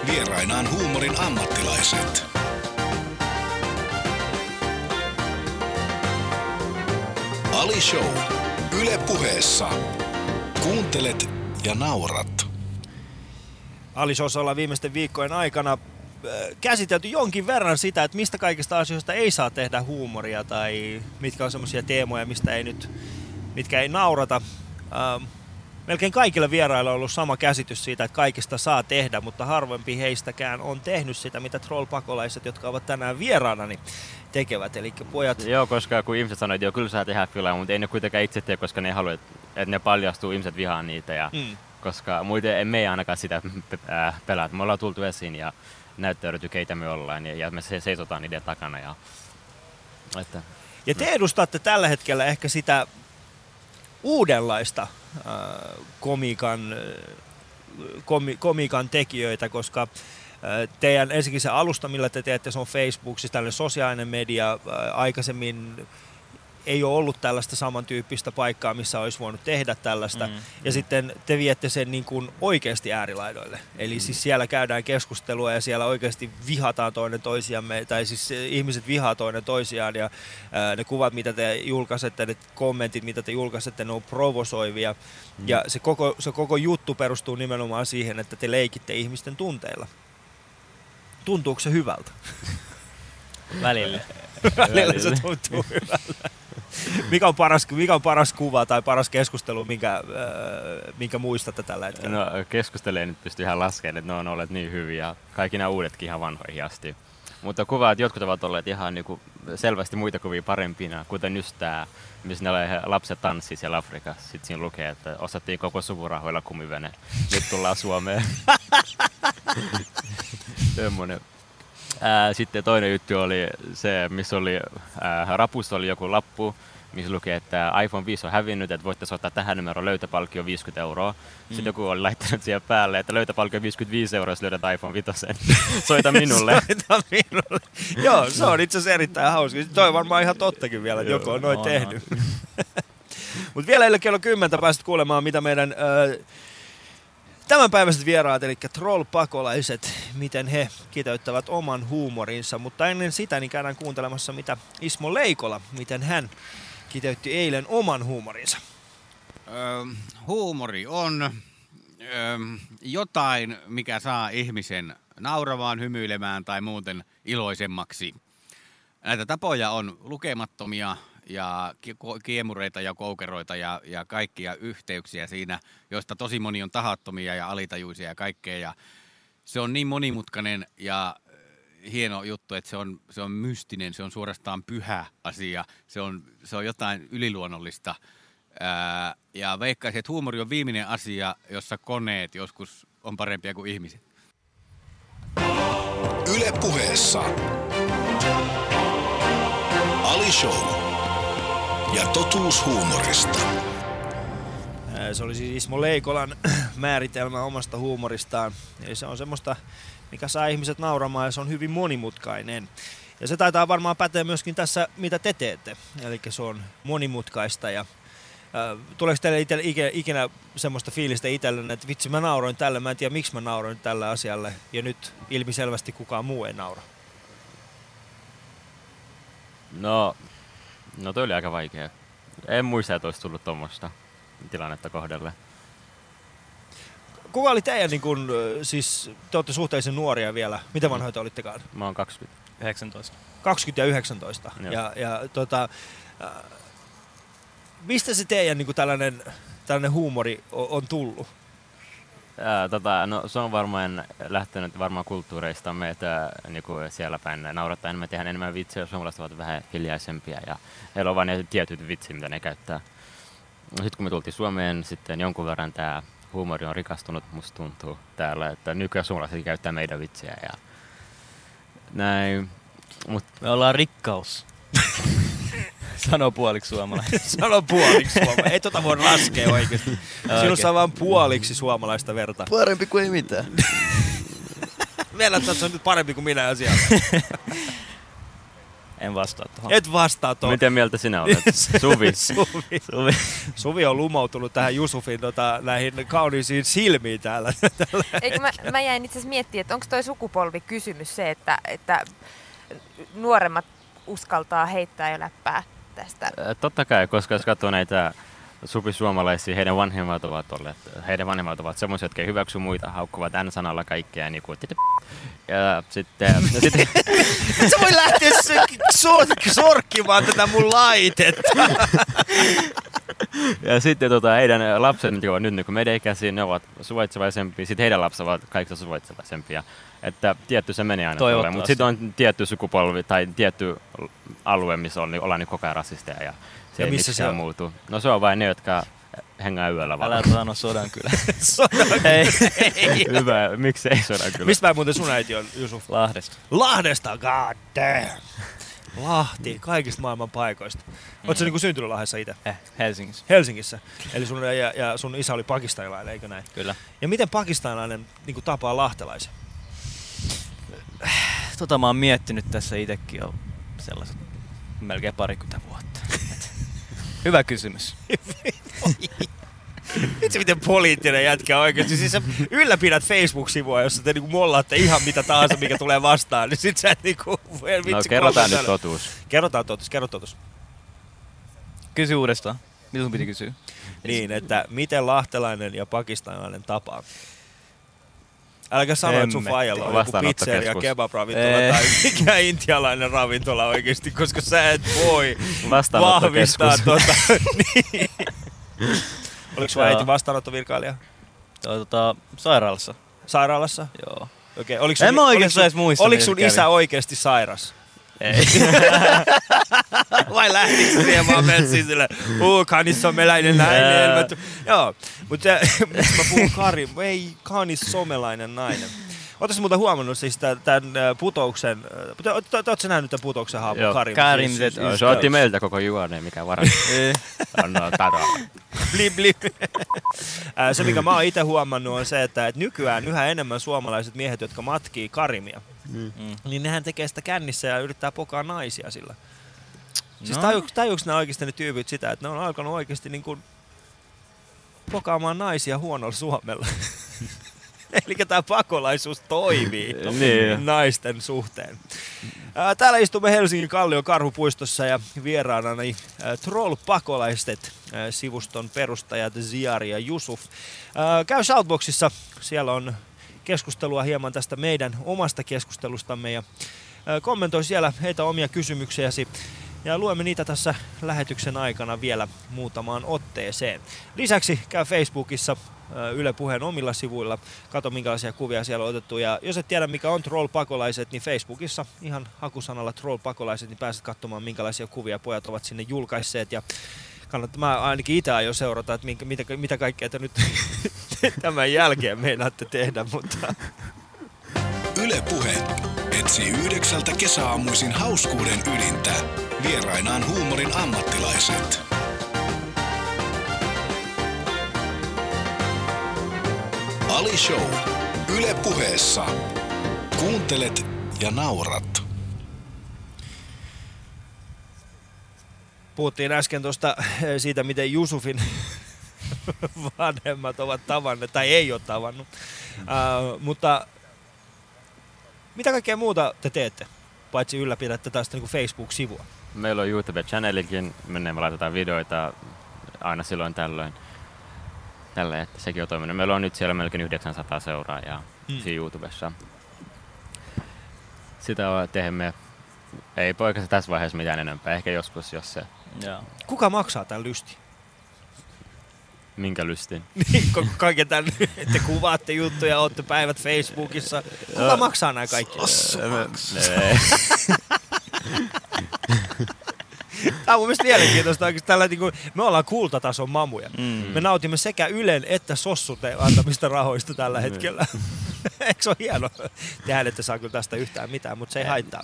Vierainaan huumorin ammattilaiset. Ali Show. Yle Puheessa. Kuuntelet ja naurat. Ali Showssa ollaan viimeisten viikkojen aikana äh, käsitelty jonkin verran sitä, että mistä kaikista asioista ei saa tehdä huumoria tai mitkä on semmoisia teemoja, mistä ei nyt, mitkä ei naurata. Ähm, melkein kaikilla vierailla on ollut sama käsitys siitä, että kaikista saa tehdä, mutta harvempi heistäkään on tehnyt sitä, mitä troll-pakolaiset, jotka ovat tänään vieraana, niin tekevät. Eli pojat... Joo, koska kun ihmiset sanoo, että joo, kyllä saa tehdä kyllä, mutta ei ne kuitenkaan itse tee, koska ne haluaa, että ne paljastuu, ihmiset vihaa niitä. Ja, mm. Koska muuten emme ei ainakaan sitä pelaa. Me ollaan tultu esiin ja näyttäydytty, keitä me ollaan, ja, ja me seisotaan niiden takana. Ja, että, ja te edustatte tällä hetkellä ehkä sitä uudenlaista komikan, komi, komikan tekijöitä, koska teidän ensinnäkin se alusta, millä te teette, se on Facebook, siis tällainen sosiaalinen media, aikaisemmin ei ole ollut tällaista samantyyppistä paikkaa, missä olisi voinut tehdä tällaista. Mm, ja mm. sitten te viette sen niin kuin oikeasti äärilaidoille. Eli mm. siis siellä käydään keskustelua ja siellä oikeasti vihataan toinen toisiamme, tai siis ihmiset vihaa toinen toisiaan ja ää, ne kuvat, mitä te julkaisette, ne kommentit, mitä te julkaisette, ne on provosoivia. Mm. Ja se koko, se koko juttu perustuu nimenomaan siihen, että te leikitte ihmisten tunteilla. Tuntuuko se hyvältä? Välillä. Välillä se tuntuu hyvältä mikä, on paras, mikä on paras kuva tai paras keskustelu, minkä, äh, minkä muistatte tällä hetkellä? No keskustelee nyt pystyy ihan laskemaan, että ne on olleet niin hyviä. Kaikki nämä uudetkin ihan vanhoihin asti. Mutta kuvat, jotkut ovat olleet ihan niinku selvästi muita kuvia parempina, kuten just tämä, missä ne lapset tanssii siellä Afrikassa. Sitten siinä lukee, että osattiin koko suvurahoilla kumivene. Nyt tullaan Suomeen. Semmoinen. Ää, sitten toinen juttu oli se, missä oli, ää, rapussa oli joku lappu, missä lukee, että iPhone 5 on hävinnyt, että voitte soittaa tähän numeroon löytöpalkkio 50 euroa. Mm. Sitten joku oli laittanut siihen päälle, että löytöpalkkio 55 euroa, jos löydät iPhone 5. Soita minulle. Soita minulle. Joo, se on itse asiassa erittäin hauska. Toi on varmaan ihan tottakin vielä, että joku on noin tehnyt. Mutta vielä ei kello 10 päästä kuulemaan, mitä meidän äh, tämänpäiväiset vieraat, eli troll-pakolaiset, miten he kiteyttävät oman huumorinsa. Mutta ennen sitä niin käydään kuuntelemassa, mitä Ismo Leikola, miten hän kiteytti eilen oman huumorinsa. Ö, huumori on ö, jotain, mikä saa ihmisen nauramaan, hymyilemään tai muuten iloisemmaksi. Näitä tapoja on lukemattomia ja kiemureita ja koukeroita ja, ja kaikkia yhteyksiä siinä, joista tosi moni on tahattomia ja alitajuisia ja kaikkea. Ja se on niin monimutkainen ja äh, hieno juttu, että se on, se on mystinen, se on suorastaan pyhä asia, se on, se on jotain yliluonnollista. Ää, ja veikkaisin, että huumori on viimeinen asia, jossa koneet joskus on parempia kuin ihmiset. Yle puheessa. Ali Show. Ja totuus huumorista. Se oli siis Ismo Leikolan määritelmä omasta huumoristaan. Ja se on semmoista, mikä saa ihmiset nauramaan ja se on hyvin monimutkainen. Ja se taitaa varmaan päteä myöskin tässä, mitä te teette. Eli se on monimutkaista ja ää, Tuleeko teille itse, ikinä, ikinä semmoista fiilistä itsellenne, että vitsi mä nauroin tälle, mä en tiedä miksi mä nauroin tälle asialle ja nyt ilmiselvästi kukaan muu ei naura. No, no toi oli aika vaikea. En muista, että olisi tullut tuommoista tilannetta kohdelle. Kuka oli teidän, niin kun, siis te olette suhteellisen nuoria vielä, mitä vanhoja te olittekaan? Mä oon 20. 19. 20 ja 19. Joo. Ja, ja tota, äh, mistä se teidän niin tällainen, tällainen huumori on, on tullut? Ää, tota, no, se on varmaan lähtenyt varmaan kulttuureistamme, että niin kuin siellä päin naurattaa enemmän, tehdään enemmän vitsiä, suomalaiset ovat vähän hiljaisempia ja heillä on vain ne tietyt vitsit, mitä ne käyttää. Sitten kun me tultiin Suomeen, sitten jonkun verran tämä huumori on rikastunut, musta tuntuu täällä, että nykyään suomalaiset käyttää meidän vitsiä ja näin. Mut Me ollaan rikkaus. Sano puoliksi suomalainen. Sano puoliksi suomalaista. Ei tota voi laskea oikeasti. Sinussa on vain puoliksi suomalaista verta. Parempi kuin ei mitään. Vielä että se on nyt parempi kuin minä asialla. En vastaa tuohon. Et vastaa tuohon. Miten mieltä sinä olet? Suvi. Suvi. Suvi. Suvi on lumoutunut tähän Jusufin tota, näihin kauniisiin silmiin täällä. Eikö mä, mä jäin itse asiassa miettimään, että onko toi sukupolvikysymys se, että, että nuoremmat uskaltaa heittää jo läppää tästä. Totta kai, koska jos katsoo näitä supisuomalaisia, heidän vanhemmat ovat olleet, heidän vanhemmat ovat semmoisia, jotka ei hyväksy muita, haukkuvat N-sanalla kaikkea, niin kuin, ja sitten, ja sitten sä voi lähteä sor- sorkkimaan tätä mun laitetta. Ja sitten tota, heidän lapset, jotka ovat nyt niin meidän ikäisiä, ne ovat suvaitsevaisempia. Sitten heidän lapset ovat kaikista suvaitsevaisempia. Että tietty se menee aina tolleen. Mutta sitten on tietty sukupolvi tai tietty alue, missä on, niin ollaan niin koko ajan rasisteja. Ja se Ja ei missä se on? muutu. No se on vain ne, jotka hengää yöllä vaan. Älä sano sodan kyllä. Ei. Hyvä, miksi ei soda kyllä? Mistä mä muuten sun äiti on, Jusuf? Lahdesta. Lahdesta, god damn. Lahti, kaikista maailman paikoista. Oletko sä niinku syntynyt Lahdessa itse? Eh, Helsingissä. Helsingissä. Eli sun, ja, ja sun isä oli pakistanilainen, eikö näin? Kyllä. Ja miten pakistanilainen niin tapaa lahtelaisen? Tota mä oon miettinyt tässä itekin jo sellaiset melkein parikymmentä vuotta. Hyvä kysymys. Itse miten poliittinen jätkä oikeasti. Siis sä ylläpidät Facebook-sivua, jossa te niinku mollaatte ihan mitä tahansa, mikä tulee vastaan. Niin sit sä et niinku... Vitsi, No kerrotaan nyt totuus. Kerrotaan totuus, kerro totuus. Kysy uudestaan. Mitä sun piti kysyä? Niin, että miten lahtelainen ja pakistanilainen tapaa? Äläkä sano, että sun faijalla on joku pizzeria, kebab-ravintola Ei. tai mikä intialainen ravintola oikeasti, koska sä et voi vahvistaa tota. niin. Oliko sun äiti vastaanottovirkailija? Tota, sairaalassa. Sairaalassa? Joo. Okei, oliko sun, En mä oliko oikeastaan edes muista, oliko sun kävi. isä oikeasti sairas? Ei. Vai lähtikö se siihen vaan metsin sille, uu, kanissomeläinen nainen. Mä Joo, mutta miksi mä puhun Kari, ei kanissomelainen nainen. Oletko muuten huomannut siis tämän, putouksen, oletko sä nähnyt tämän putouksen haamun Joo. Karim? Karim, Siis- se- No, se otti meiltä koko juoneen, mikä varasti on no, taro. Blip, blip. Se, mikä mä oon itse huomannut, on se, että, että nykyään yhä enemmän suomalaiset miehet, jotka matkii karimia, Mm. niin nehän tekee sitä kännissä ja yrittää pokaa naisia sillä. Siis No. tajuuks, tajuuks ne oikeasti ne tyypit sitä, että ne on alkanut oikeasti niin kuin pokaamaan naisia huonolla suomella. Eli tämä pakolaisuus toimii Niin. naisten suhteen. Ää, Täällä istumme Helsingin Kallion karhupuistossa ja vieraanani troll-pakolaiset sivuston perustajat Ziari ja Jusuf. Käy Shoutboxissa, siellä on keskustelua hieman tästä meidän omasta keskustelustamme ja kommentoi siellä heitä omia kysymyksiäsi. Ja luemme niitä tässä lähetyksen aikana vielä muutamaan otteeseen. Lisäksi käy Facebookissa Yle Puheen omilla sivuilla. Kato minkälaisia kuvia siellä on otettu. Ja jos et tiedä mikä on Troll-pakolaiset, niin Facebookissa ihan hakusanalla Troll-pakolaiset, niin pääset katsomaan minkälaisia kuvia pojat ovat sinne julkaisseet. Ja kannattaa, mä ainakin itse aion seurata, että minkä, mitä, mitä kaikkea te nyt tämän jälkeen meinaatte tehdä, mutta Yle Puhe etsii yhdeksältä kesäaamuisin hauskuuden ydintä. Vierainaan huumorin ammattilaiset. Ali Show. Yle Puheessa. Kuuntelet ja naurat. puhuttiin äsken tuosta eh, siitä, miten Jusufin vanhemmat ovat tavanneet, tai ei ole tavannut. Uh, mutta mitä kaikkea muuta te teette, paitsi ylläpidätte tästä niin Facebook-sivua? Meillä on YouTube-channelikin, minne me laitetaan videoita aina silloin tällöin. Tällä, että sekin on toiminut. Meillä on nyt siellä melkein 900 seuraajaa Hmm. mm. siinä YouTubessa. Sitä teemme. Ei poikasi tässä vaiheessa mitään enempää. Ehkä joskus, jos se Joo. Kuka maksaa tämän lystin? Minkä lystin. Niin, koko kaiken tämän, te kuvaatte juttuja, olette päivät Facebookissa. Kuka maksaa nämä kaikki? Ne- Tämä on mun mielestä mielenkiintoista oikeasti. Tällä, niin kuin, me ollaan kultatason mamuja. Mm. Me nautimme sekä Ylen että Sossute antamista rahoista tällä hetkellä. Eikö se ole hieno? Tehän ette saa kyllä tästä yhtään mitään, mutta se ei haittaa.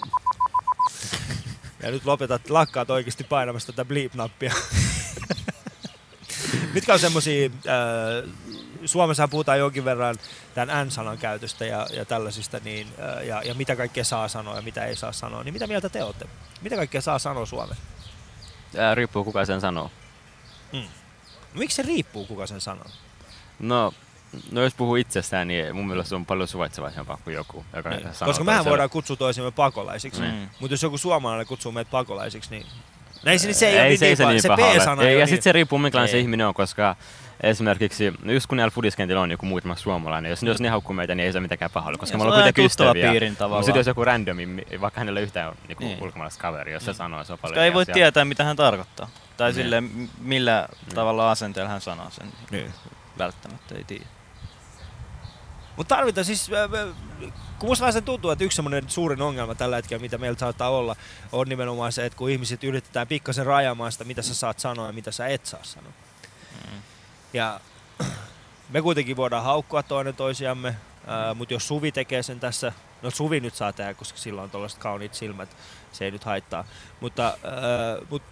Ja nyt lopetat, lakkaat oikeasti painamasta tätä bleep-nappia. Mitkä on semmosia, äh, Suomessa puhutaan jonkin verran tämän N-sanan käytöstä ja, ja tällaisista, niin, äh, ja, ja mitä kaikkea saa sanoa ja mitä ei saa sanoa, niin mitä mieltä te olette? Mitä kaikkea saa sanoa Suomessa? Ää, riippuu kuka sen sanoo. Miksi se riippuu, kuka sen sanoo? No, no jos puhuu itsestään, niin mun mielestä se on paljon suvaitsevaisempaa kuin joku, joka Niin. sanoo Koska mehän voidaan kutsua toisimme pakolaisiksi, Niin. mutta jos joku suomalainen kutsuu meitä pakolaisiksi, niin... No ei se, se ei, ei, ole niin, se, ei niin, se, niin se ole. P-sana Ei, ei ole Ja niin... sitten se riippuu minkälainen se ihminen on, koska esimerkiksi, just kun näillä fudiskentillä on joku muutama suomalainen, jos, jos ne haukkuu meitä, niin ei se ole mitenkään paha ole, koska Ja me se ollaan kuitenkin ystäviä. piirin tavallaan. Sitten jos joku randomi, mi- vaikka hänellä yhtään ole niin Niin. ulkomaalaista kaveri, jos se sanoo, se on paljon Koska ei voi tietää, mitä hän tarkoittaa. Tai Niin. sille, millä tavalla asenteella hän sanoo sen. Niin. Välttämättä ei tiedä. Mutta tarvitaan siis, äh, äh, kun musta vähän tuntuu, että yksi semmoinen suurin ongelma tällä hetkellä, mitä meillä saattaa olla, on nimenomaan se, että kun ihmiset yritetään pikkasen rajaamaan sitä, mitä sä saat sanoa ja mitä sä et saa sanoa. Mm. Ja me kuitenkin voidaan haukkua toinen toisiamme, äh, mutta jos Suvi tekee sen tässä, no Suvi nyt saa tehdä, koska sillä on tuollaiset kauniit silmät, se ei nyt haittaa. Mutta, äh, mut,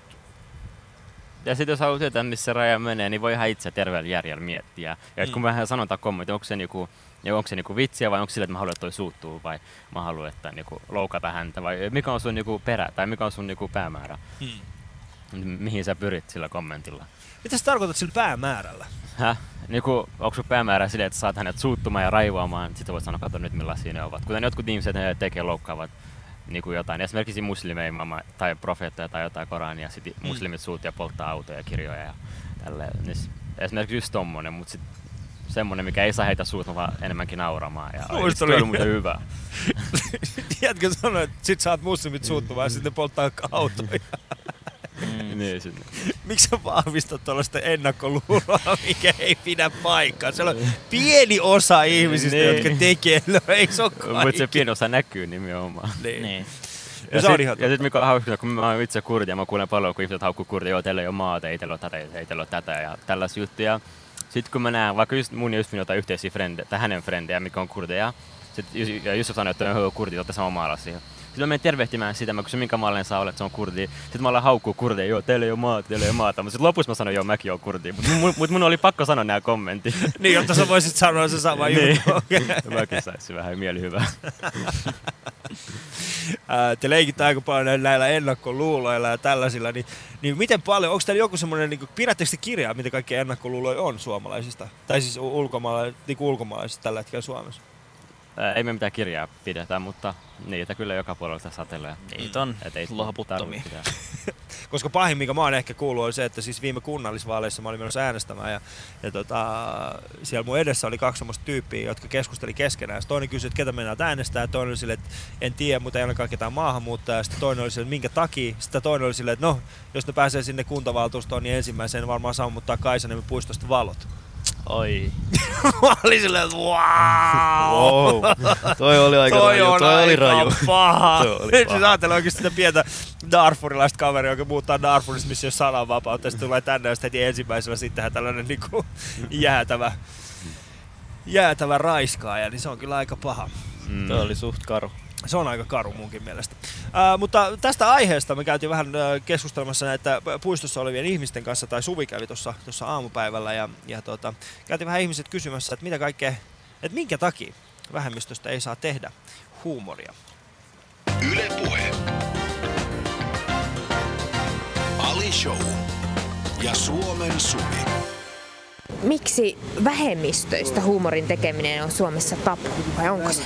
Ja sitten jos haluaa tietää, missä raja menee, niin voi ihan itse terveellä järjellä miettiä. Ja mm. kun Mm. vähän sanotaan kommentti, onko se niinku, ja onko se niinku vitsiä vai onko sillä, että mä haluan, että toi suuttuu vai mä haluan, että niinku loukata häntä vai mikä on sun niinku perä tai mikä on sun niinku päämäärä, hmm. mihin sä pyrit sillä kommentilla. mitä sä tarkoitat sillä päämäärällä? Häh? Niinku, onko sun päämäärä silleen, että saat hänet suuttumaan ja raivoamaan, sitten voit sanoa, kato nyt millaisia ne ovat. Kuten jotkut ihmiset ne tekee loukkaavat niinku jotain, esimerkiksi muslimeimama tai profeettoja tai jotain Korania, sitten Mm. muslimit suut ja polttaa autoja ja kirjoja ja tälleen. Niin esimerkiksi just tommonen, mutta sit semmonen, mikä ei saa heitä suut, vaan enemmänkin nauramaan. Ja Muista oli, oli- muuten hyvä. Jätkä sanoi, että sit saat muslimit suuttumaan ja sitten ne polttaa autoja. Mm. niin, sit, Miksi sä vahvistat tuollaista ennakkoluuloa, mikä ei pidä paikkaa? Se on pieni osa ihmisistä, Niin. jotka tekee, no ei se ole mutta se pieni osa näkyy nimenomaan. Niin. Niin. No Ja, se on sit, ja sit mikä on hauska, kun mä oon itse kurdi ja mä kuulen paljon, kun ihmiset haukkuu kurdia, joo, teillä ei ole maata, ei teillä ole tätä, ei teillä ole tätä ja tällaisia juttuja. Sitten kun mä näen, vaikka just mun ja Justin jotain yhteisiä frendejä, tai hänen frendejä, mikä on kurdeja, ja Jusuf sanoi, että on kurdi, olette sama maalaisia. Sitten mä menen tervehtimään sitä, mä kysyn minkä maalainen saa olet, se on kurdi. Sitten mä ollaan haukkuu kurdeja, joo, teillä ei ole maata, teillä ei ole maata. Mutta sitten lopussa mä sanoin, joo, mäkin oon kurdi. Mutta mun, mut mun oli pakko sanoa nämä kommentit. Niin, jotta sä voisit sanoa se sama Niin. juttu. Okei. Mäkin saisin vähän mielihyvää. Te leikitte aika paljon näillä ennakkoluuloilla ja tällaisilla, niin, niin miten paljon, onko teillä joku semmoinen, niin pidättekö te kirjaa, mitä kaikkia ennakkoluuloja on suomalaisista? Tai siis ulkomaala, niin ulkomaalaisista tällä hetkellä Suomessa? Ää, Ei me mitään kirjaa pidetä, mutta niitä kyllä joka puolelta satelee. Niitä on Et ei loputtomia. Koska pahin, mikä mä oon ehkä kuullut, on se, että siis viime kunnallisvaaleissa mä olin menossa äänestämään ja, ja tota, siellä mun edessä oli kaksi semmoista tyyppiä, jotka keskusteli keskenään. Sitten toinen kysyi, että ketä mennään äänestää, ja toinen oli silleen, että en tiedä, mutta ei ainakaan ketään maahanmuuttajaa. Sitten toinen oli silleen, että minkä takia. Sitten toinen oli silleen, että no, jos ne pääsee sinne kuntavaltuustoon, niin ensimmäisenä varmaan sammuttaa Kaisaniemen puistosta valot. Oi. mä olin silleen, että wow! Wow. toi oli aika toi raju. on Toi oli raju. paha. Toi oli Nyt paha. siis ajattelen oikeasti sitä pientä Darfurilaista kaveria, joka muuttaa Darfurista, missä ei ole sananvapautta. Sitten tulee tänne ja sitten heti ensimmäisenä sittenhän tällainen niinku jäätävä, jäätävä raiskaaja, niin se on kyllä aika paha. Mm. Toi oli suht karu. Se on aika karu munkin mielestä. Ää, mutta tästä aiheesta me käytiin vähän ää, keskustelemassa näitä puistossa olevien ihmisten kanssa, tai Suvi kävi tuossa tuossa aamupäivällä, ja, ja tota, käytiin vähän ihmiset kysymässä, että mitä kaikkea, että minkä takia vähemmistöstä ei saa tehdä huumoria. Yle Puhe. Ali Show. Ja Suomen Suvi. Miksi vähemmistöistä huumorin tekeminen on Suomessa tabu, vai onko se?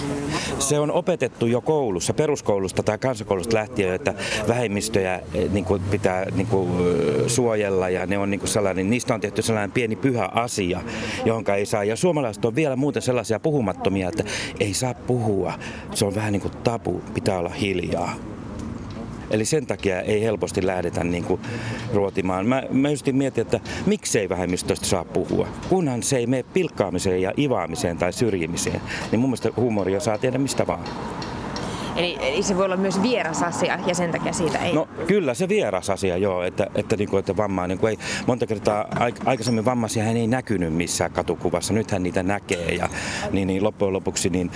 Se on opetettu jo koulussa, peruskoulusta tai kansakoulusta lähtien, että vähemmistöjä eh, niin kuin pitää niin kuin, eh, suojella ja ne on niin kuin sellainen, niistä on tehty sellainen pieni pyhä asia, johon ei saa. Ja suomalaiset on vielä muuten sellaisia puhumattomia, että ei saa puhua. Se on vähän niin kuin tabu, pitää olla hiljaa. Eli sen takia ei helposti lähdetä niin kuin ruotimaan. Mä, mä just mietin, että miksei vähemmistöstä saa puhua. Kunhan se ei mene pilkkaamiseen ja ivaamiseen tai syrjimiseen, niin mun mielestä huumoria saa tehdä mistä vaan. Eli, eli se voi olla myös vieras asia, ja sen takia siitä ei... No kyllä se vieras asia joo, että, että, niin kuin, että vammainen, kun ei, monta kertaa aik- aikaisemmin vammaisia hän ei näkynyt missään katukuvassa, nythän niitä näkee ja niin, niin loppujen lopuksi niin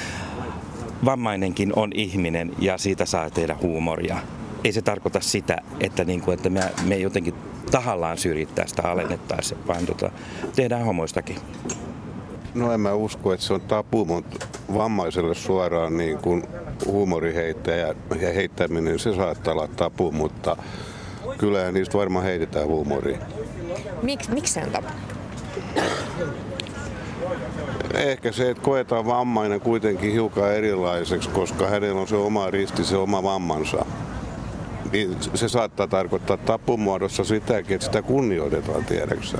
vammainenkin on ihminen ja siitä saa tehdä huumoria. Ei se tarkoita sitä, että, niin kuin, että me, me jotenkin tahallaan syrjittäisiin tai alennettaisiin, vaan tota, tehdään homoistakin. No en mä usko, että se on tabu, mutta vammaiselle suoraan niin kuin huumoriheittäjä ja heittäminen, se saattaa olla tabu, mutta kyllähän niistä varmaan heitetään huumoria. Mik, miksi se on tabu? Ehkä se, että koetaan vammainen kuitenkin hiukan erilaiseksi, koska hänellä on se oma risti, se oma vammansa. Niin se saattaa tarkoittaa tapun muodossa sitäkin, että sitä kunnioitetaan, tiedäksä.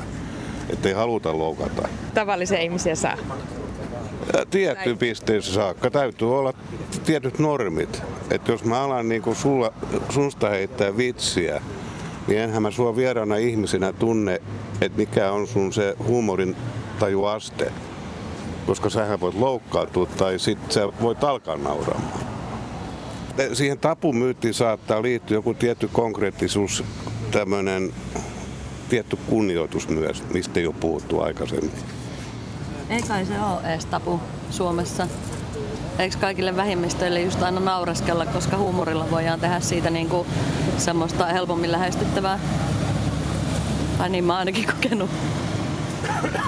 Että ei haluta loukata. Tavallisia ihmisiä saa. Ja Tiettyyn pisteeseen saakka täytyy olla tietyt normit. Että jos mä alan niin kuin sulla, sunsta heittää vitsiä, niin enhän mä sua vieraana ihmisenä tunne, että mikä on sun se huumorin tajuaste. Koska sähän voit loukkaantua tai sit sä voit alkaa nauramaan. Siihen tapumyyttiin saattaa liittyä joku tietty konkreettisuus, tämmöinen tietty kunnioitus myös, mistä ole puhuttu aikaisemmin. Ei kai se ole edes tapu Suomessa. Eikö kaikille vähemmistöille just aina naureskella, koska huumorilla voidaan tehdä siitä niinku semmoista helpommin lähestyttävää? Tai niin mä ainakin kokenut.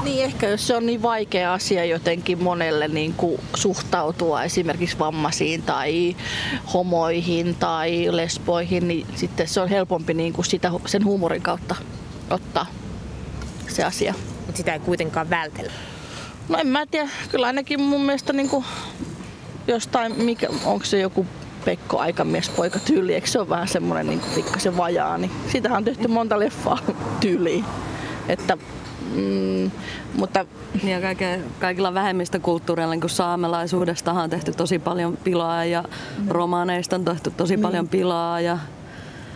Niin ehkä jos se on niin vaikea asia jotenkin monelle niin kuin suhtautua esimerkiksi vammaisiin tai homoihin tai lesboihin, niin sitten se on helpompi niin kuin sitä, sen huumorin kautta ottaa se asia. Mutta sitä ei kuitenkaan vältellä. No en mä tiedä, kyllä ainakin mun mielestä niin kuin jostain, mikä, onko se joku Pekko aikamies poika tyyli, eikö se ole vähän semmoinen niin pikkasen vajaa, niin siitähän on tehty monta leffaa tyyliin. Että, mm, mutta Ja kaikke, kaikilla vähemmistökulttuureilla, niin kuin saamelaisuudestahan on tehty tosi paljon pilaa ja romaaneista on tehty tosi paljon pilaa. Ja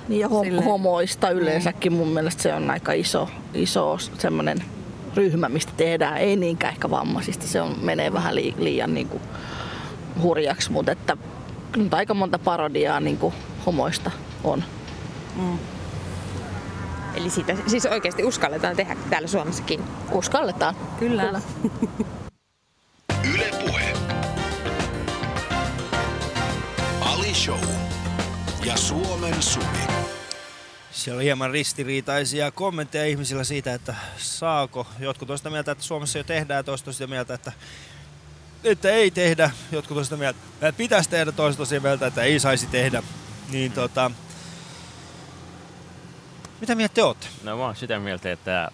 Niin ja hom- Silleen. homoista yleensäkin mun mielestä se on aika iso, iso semmoinen ryhmä, mistä tehdään. Ei niinkään ehkä vammaisista, se on, menee vähän li- liian niin kuin hurjaksi, mutta että aika monta parodiaa niin kuin homoista on. Eli sitä siis oikeasti uskalletaan tehdä täällä Suomessakin. Uskalletaan. kyllä. kyllä. Yle Puhe. Ali Show. Ja Suomen Suvi. Siellä on hieman ristiriitaisia kommentteja ihmisillä siitä, että saako. Jotkut on sitä mieltä, että Suomessa jo tehdään, ja toiset on sitä mieltä, että, että ei tehdä. Jotkut on sitä mieltä, että pitäisi tehdä, toiset on sitä mieltä, että ei saisi tehdä. Niin tota, mitä mieltä te olette? No mä oon sitä mieltä, että,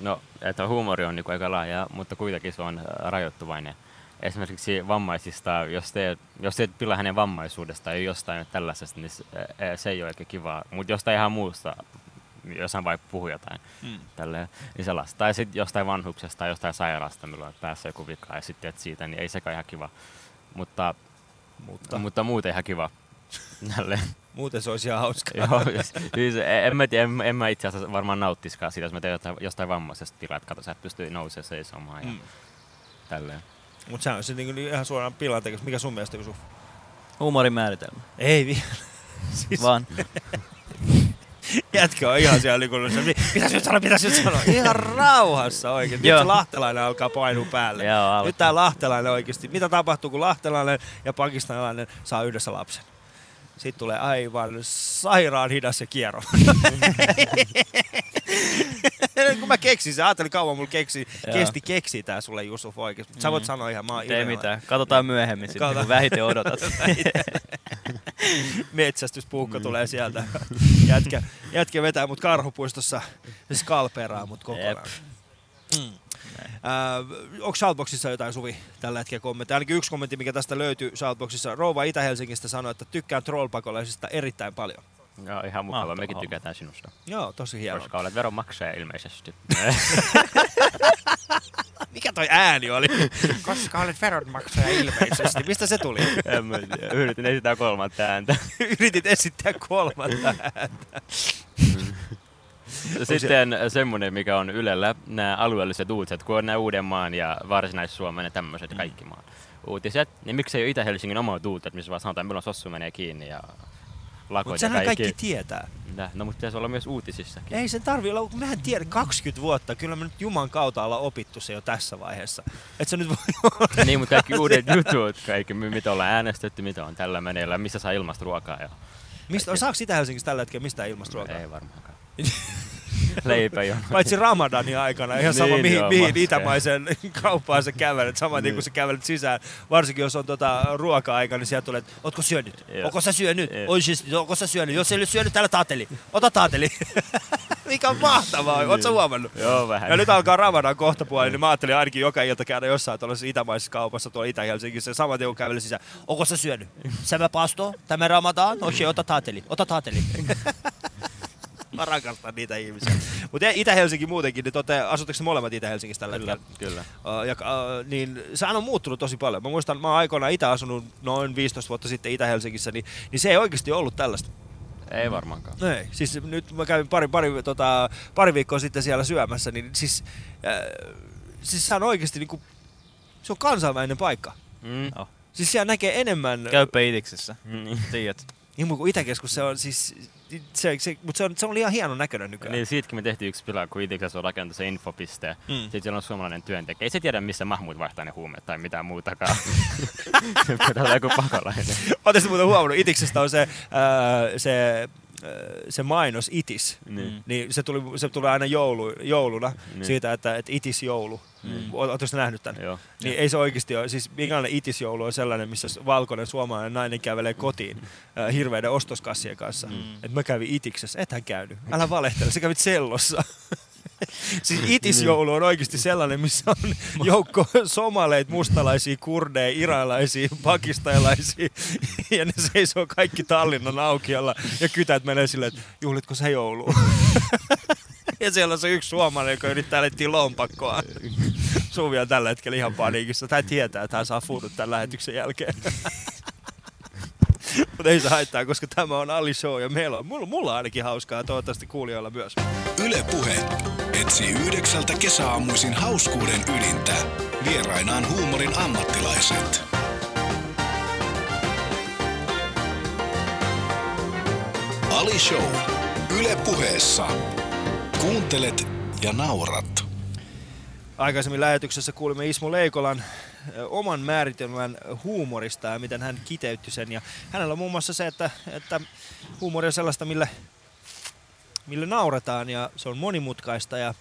no, että huumori on niin aika laaja, mutta kuitenkin se on äh, rajoittuvainen. esimerkiksi vammaisista, jos teet, jos teet pilaa hänen vammaisuudesta ja jostain tällaisesta, niin se, ää, se ei ole oikein kivaa. Mutta jostain ihan muusta, jos hän vaikka puhuu jotain, Mm. tälleen, niin sellaista. Tai sitten jostain vanhuksesta tai jostain sairaasta, milloin on päässä joku vika ja sitten teet siitä, niin ei sekaan ihan kiva. Mutta, Mutta. mutta muuten ihan kiva. Tälleen. Muuten se olisi ihan hauskaa. Joo, siis- siis en, mä tiedä, en, en mä itse asiassa varmaan nauttiskaan siitä, jos mä teen jostain vammaisesta tilaa, että kato, sä et pysty nousemaan seisomaan ja Mm. tälleen. Mutta se on se niinku ihan suoraan pilan tekemistä. Mikä sun mielestä Jusu? Huumorin määritelmä. Ei vielä. siis Vaan. Jätkä on ihan siellä se, mitä nyt sanoa, mitä nyt sanoa. Ihan rauhassa oikein. Nyt Joo. se lahtelainen alkaa painua päälle. Joo, alkaa. Nyt tää lahtelainen oikeasti. Mitä tapahtuu, kun lahtelainen ja pakistanilainen saa yhdessä lapsen? Sitten tulee aivan sairaan hidas se kierro. kun mä keksin sen, ajattelin kauan mulla keksi, kesti keksi tää sulle Jusuf oikeesti. Mut Sä voit Mm. sanoa ihan, mä oon Ei mitään. Katsotaan myöhemmin sitten, Katsotaan. kun vähiten odotat. Metsästyspuukko Mm. tulee sieltä. Jätkä, jätkä vetää mut karhupuistossa skalperaa mut kokonaan. Mm. Äh, onko Shoutboxissa jotain Suvi tällä hetkellä kommentteja? Ainakin yksi kommentti, mikä tästä löytyy Shoutboxissa. Rouva Itä-Helsingistä sanoi, että tykkään trollpakolaisista erittäin paljon. Joo, ihan mukava. Mahtava Mekin homma. tykätään sinusta. Joo, tosi hienoa. Koska olet veronmaksaja ilmeisesti. Mikä toi ääni oli? Koska olet veronmaksaja ilmeisesti. Mistä se tuli? en mä tiedä. Yritin esittää kolmatta ääntä. Yritit esittää kolmatta ääntä. Sitten semmoinen, mikä on Ylellä, nämä alueelliset uutiset, kun on nämä Uudenmaan ja Varsinais-Suomen ja tämmöiset Mm. kaikki maan uutiset, niin miksei ole Itä-Helsingin omat uutiset, missä vaan sanotaan, milloin sossu menee kiinni ja lakot Mutta kaikki. kaikki tietää. Nä, No mutta pitäisi olla myös uutisissakin. Ei sen tarvi olla, kun mehän tiedän 20 vuotta, kyllä me nyt Juman kautta ollaan opittu se jo tässä vaiheessa. Et se nyt voi olla. niin, mutta kaikki uudet jutut, kaikki mi- mitä ollaan äänestetty, mitä on tällä meneillä, missä saa ilmasta ruokaa. Ja... Mistä, saako Itä-Helsingissä tällä hetkellä mistään ilmasta ruokaa? Ei varmaankaan. Leipä jo. Paitsi Ramadanin aikana, ihan sama Niin, mihin, joo, mihin maksaa. itämaisen kauppaan sä kävelet, sama niin. Niin. kuin sä kävelet sisään. Varsinkin jos on tota ruoka-aika, niin sieltä tulee, että ootko syönyt? Joo. Onko sä syönyt? Oi siis, onko sä syönyt? Jos ei ole syönyt, täällä taateli. Ota taateli. Mikä on mahtavaa, oot sä huomannut? Joo, vähän. Ja nyt alkaa Ramadan kohtapuoli, niin mä ajattelin ainakin joka ilta käydä jossain tuollaisessa itämaisessa kaupassa tuolla Itä-Helsingissä. Ja saman tien kun kävelin sisään, onko sä syönyt? Tämä pasto, tämä Ramadan, okei, ota taateli, ota taateli. Mä rakastan niitä ihmisiä. Mutta Itä-Helsinki muutenkin, niin tote, asutteko te molemmat Itä-Helsingissä tällä Kyllä, hetkellä? kyllä. Uh, ja, uh, niin sehän on muuttunut tosi paljon. Mä muistan, mä oon aikoinaan itse asunut noin 15 vuotta sitten Itä-Helsingissä, niin, niin se ei oikeasti ollut tällaista. Ei varmaankaan. Ei, siis nyt mä kävin pari, pari, tota, pari viikkoa sitten siellä syömässä, niin siis, äh, siis se on oikeasti niinku, se on kansainvälinen paikka. Mm. Oh. Siis siellä näkee enemmän... Käypä Itiksessä. Niin. Tiedät. Niin kuin Itäkeskus, se on siis... Se, se, mutta se on, se on ihan hienon näköinen nykyään. Niin siitäkin me tehtiin yksi pila, kun Itiksessä on rakentanut se infopiste. Mm. Sitten siellä on suomalainen työntekijä. Ei se tiedä, missä Mahmut vaihtaa ne huumeet tai mitään muutakaan. Pitää olla joku pakolainen. Oletteko muuten huomannut, Itiksestä on se, ää, se, ää, se mainos Itis. Niin. Niin se tuli, se tuli aina joulu, jouluna Niin. siitä, että, että Itis joulu. Mm. Oletteko te nähnyt tämän? Joo. Niin ei se oikeasti ole. Siis minkälainen itisjoulu on sellainen, missä valkoinen suomalainen nainen kävelee kotiin äh, hirveiden ostoskassien kanssa. Mm. Et mä kävin itiksessä. Et hän käynyt. Älä valehtele, sä kävit sellossa. siis itisjoulu on oikeasti sellainen, missä on joukko somaleit, mustalaisia, kurdeja, iranilaisia, pakistanilaisia. ja ne seisoo kaikki Tallinnan aukiolla. Ja kytät menee silleen, että juhlitko sä joulua? ja siellä on se yksi suomalainen, joka yrittää etsiä lompakkoa. Suvi on tällä hetkellä ihan paniikissa. Tai tietää, että hän saa fuudut tämän lähetyksen jälkeen. Mutta ei se haittaa, koska tämä on Ali Show ja meillä on, mulla, mulla on ainakin hauskaa toivottavasti kuulijoilla myös. Yle Puhe etsii yhdeksältä kesäaamuisin hauskuuden ydintä. Vierainaan huumorin ammattilaiset. Ali Show. Yle Puheessa. Kuuntelet ja naurat. Aikaisemmin lähetyksessä kuulimme Ismo Leikolan oman määritelmän huumorista ja miten hän kiteytti sen. Ja hänellä on muun muassa se, että, että huumori on sellaista, mille, mille nauretaan ja se on monimutkaista ja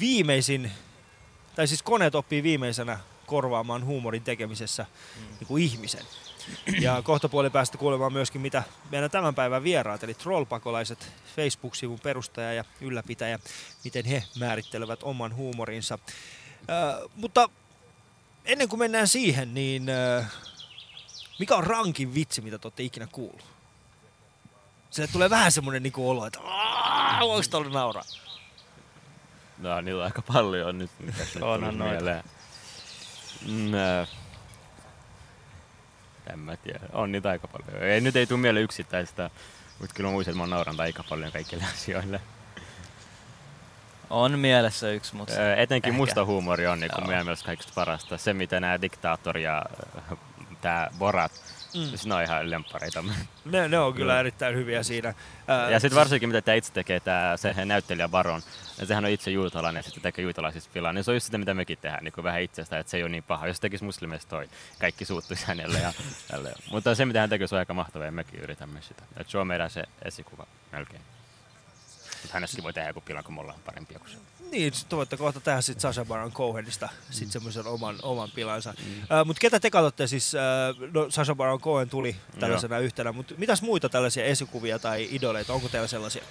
viimeisin, tai siis koneet oppii viimeisenä korvaamaan huumorin tekemisessä niin kuin ihmisen. Ja kohta puoli päästä kuulemaan myöskin, mitä meidän tämän päivän vieraat, eli trollpakolaiset, Facebook-sivun perustaja ja ylläpitäjä, miten he määrittelevät oman huumorinsa. Äh, mutta ennen kuin mennään siihen, niin äh, mikä on rankin vitsi, mitä te olette ikinä kuullut? Sille tulee vähän semmonen niinku olo, että "Aa, voiko tuolla nauraa? No niillä on aika paljon nyt, mitä tuli noita. mieleen. Mm, äh, en mä tiedä, on niitä aika paljon. Ei, nyt ei tule mieleen yksittäistä, mutta kyllä mä muistan, että mä nauran aika paljon kaikille asioille. On mielessä yksi, mutta Ö, Etenkin ehkä. musta huumori on niin Joo. meidän mielestä kaikista parasta. Se, mitä nämä diktaattori ja tämä Borat, Mm. mm. siis ne on ihan lempareita. Ne, ne on kyllä Joo. erittäin hyviä siinä. Ää, Ja sitten varsinkin mitä tämä itse tekee, tämä se näyttelijä Baron, ja sehän on itse juutalainen ja sitten tekee juutalaisista filaa, niin se on just sitä, mitä mekin tehdään, niin kuin vähän itsestä, että se ei ole niin paha. Jos tekisi muslimeista toi, kaikki suuttuisi hänelle ja tälleen. Mutta se, mitä hän tekee, se on aika mahtavaa ja mekin yritämme sitä. Et se on meidän se esikuva melkein. Mutta hänestäkin voi tehdä joku pilan, kun me ollaan parempia kuin se. Niin, voitte kohta tehdä sit Sasha Baron Cohenista sit semmoisen oman, oman pilansa. Mm. Uh, mutta ketä te katsotte siis, uh, no Sasha Baron Cohen tuli tällaisena yhtenä, mutta mitäs muita tällaisia esikuvia tai idoleita, onko teillä sellaisia?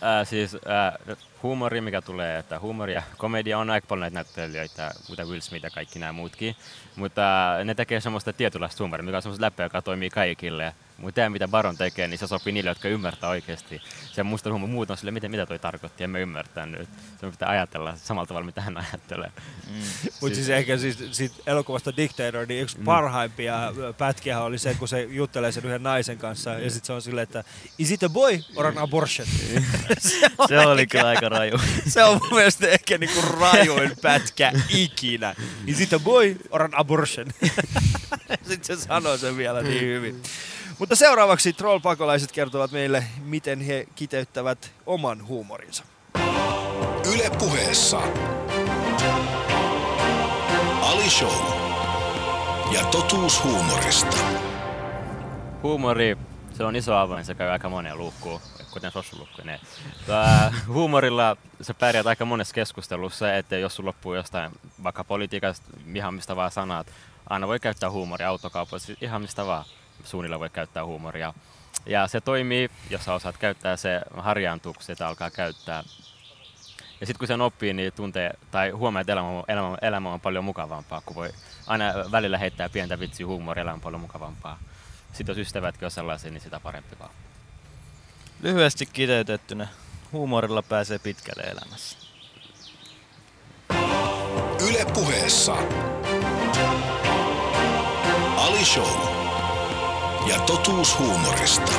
Ää, siis ää, huumori, mikä tulee, että huumori ja komedia on aika paljon näitä näyttelijöitä, kuten Will Smith ja kaikki nämä muutkin. Mutta ää, ne tekee semmoista tietynlaista huumoria, mikä on semmoista läppää, joka toimii kaikille. Mutta tämä, mitä Baron tekee, niin se sopii niille, jotka ymmärtää oikeasti. Se musta huumori muut on sille, mitä, mitä toi tarkoitti, emme ymmärtää nyt. Se pitää ajatella samalla tavalla, mitä hän ajattelee. Mm. Mutta siis ehkä siis, siitä elokuvasta Dictator, niin yksi Mm. parhaimpia pätkiä oli se, kun se juttelee sen yhden naisen kanssa, ja sitten se on silleen, että is it a boy or an abortion? se oli kyllä aika raju. se on mun mielestä ehkä niinku rajoin pätkä ikinä. Is it a boy or an abortion? Sitten se sanoo sen vielä niin hyvin. Mutta seuraavaksi troll-pakolaiset kertovat meille, miten he kiteyttävät oman huumorinsa. Yle puheessa. Ali Show. Ja totuus huumorista. Huumori, se on iso avain, se käy aika moneen luukkuun, kuten sossulukkuineen. Tää, huumorilla sä pärjät aika monessa keskustelussa, että jos sun loppuu jostain vaikka politiikasta, ihan mistä vaan sanat, aina voi käyttää huumoria autokaupassa, ihan mistä vaan suunnilla voi käyttää huumoria. Ja se toimii, jos sä osaat käyttää se harjaantuu, kun sitä alkaa käyttää. Ja sitten kun sen oppii, niin tuntee tai huomaa, että elämä, elämä, elämä on paljon mukavampaa, kun voi aina välillä heittää pientä vitsiä huumoria, elämä on paljon mukavampaa. Sitten jos ystävätkin on sellaisia, niin sitä parempi vaan. Lyhyesti kiteytettynä, huumorilla pääsee pitkälle elämässä. Yle puheessa. Ali Show. Ja totuus huumorista.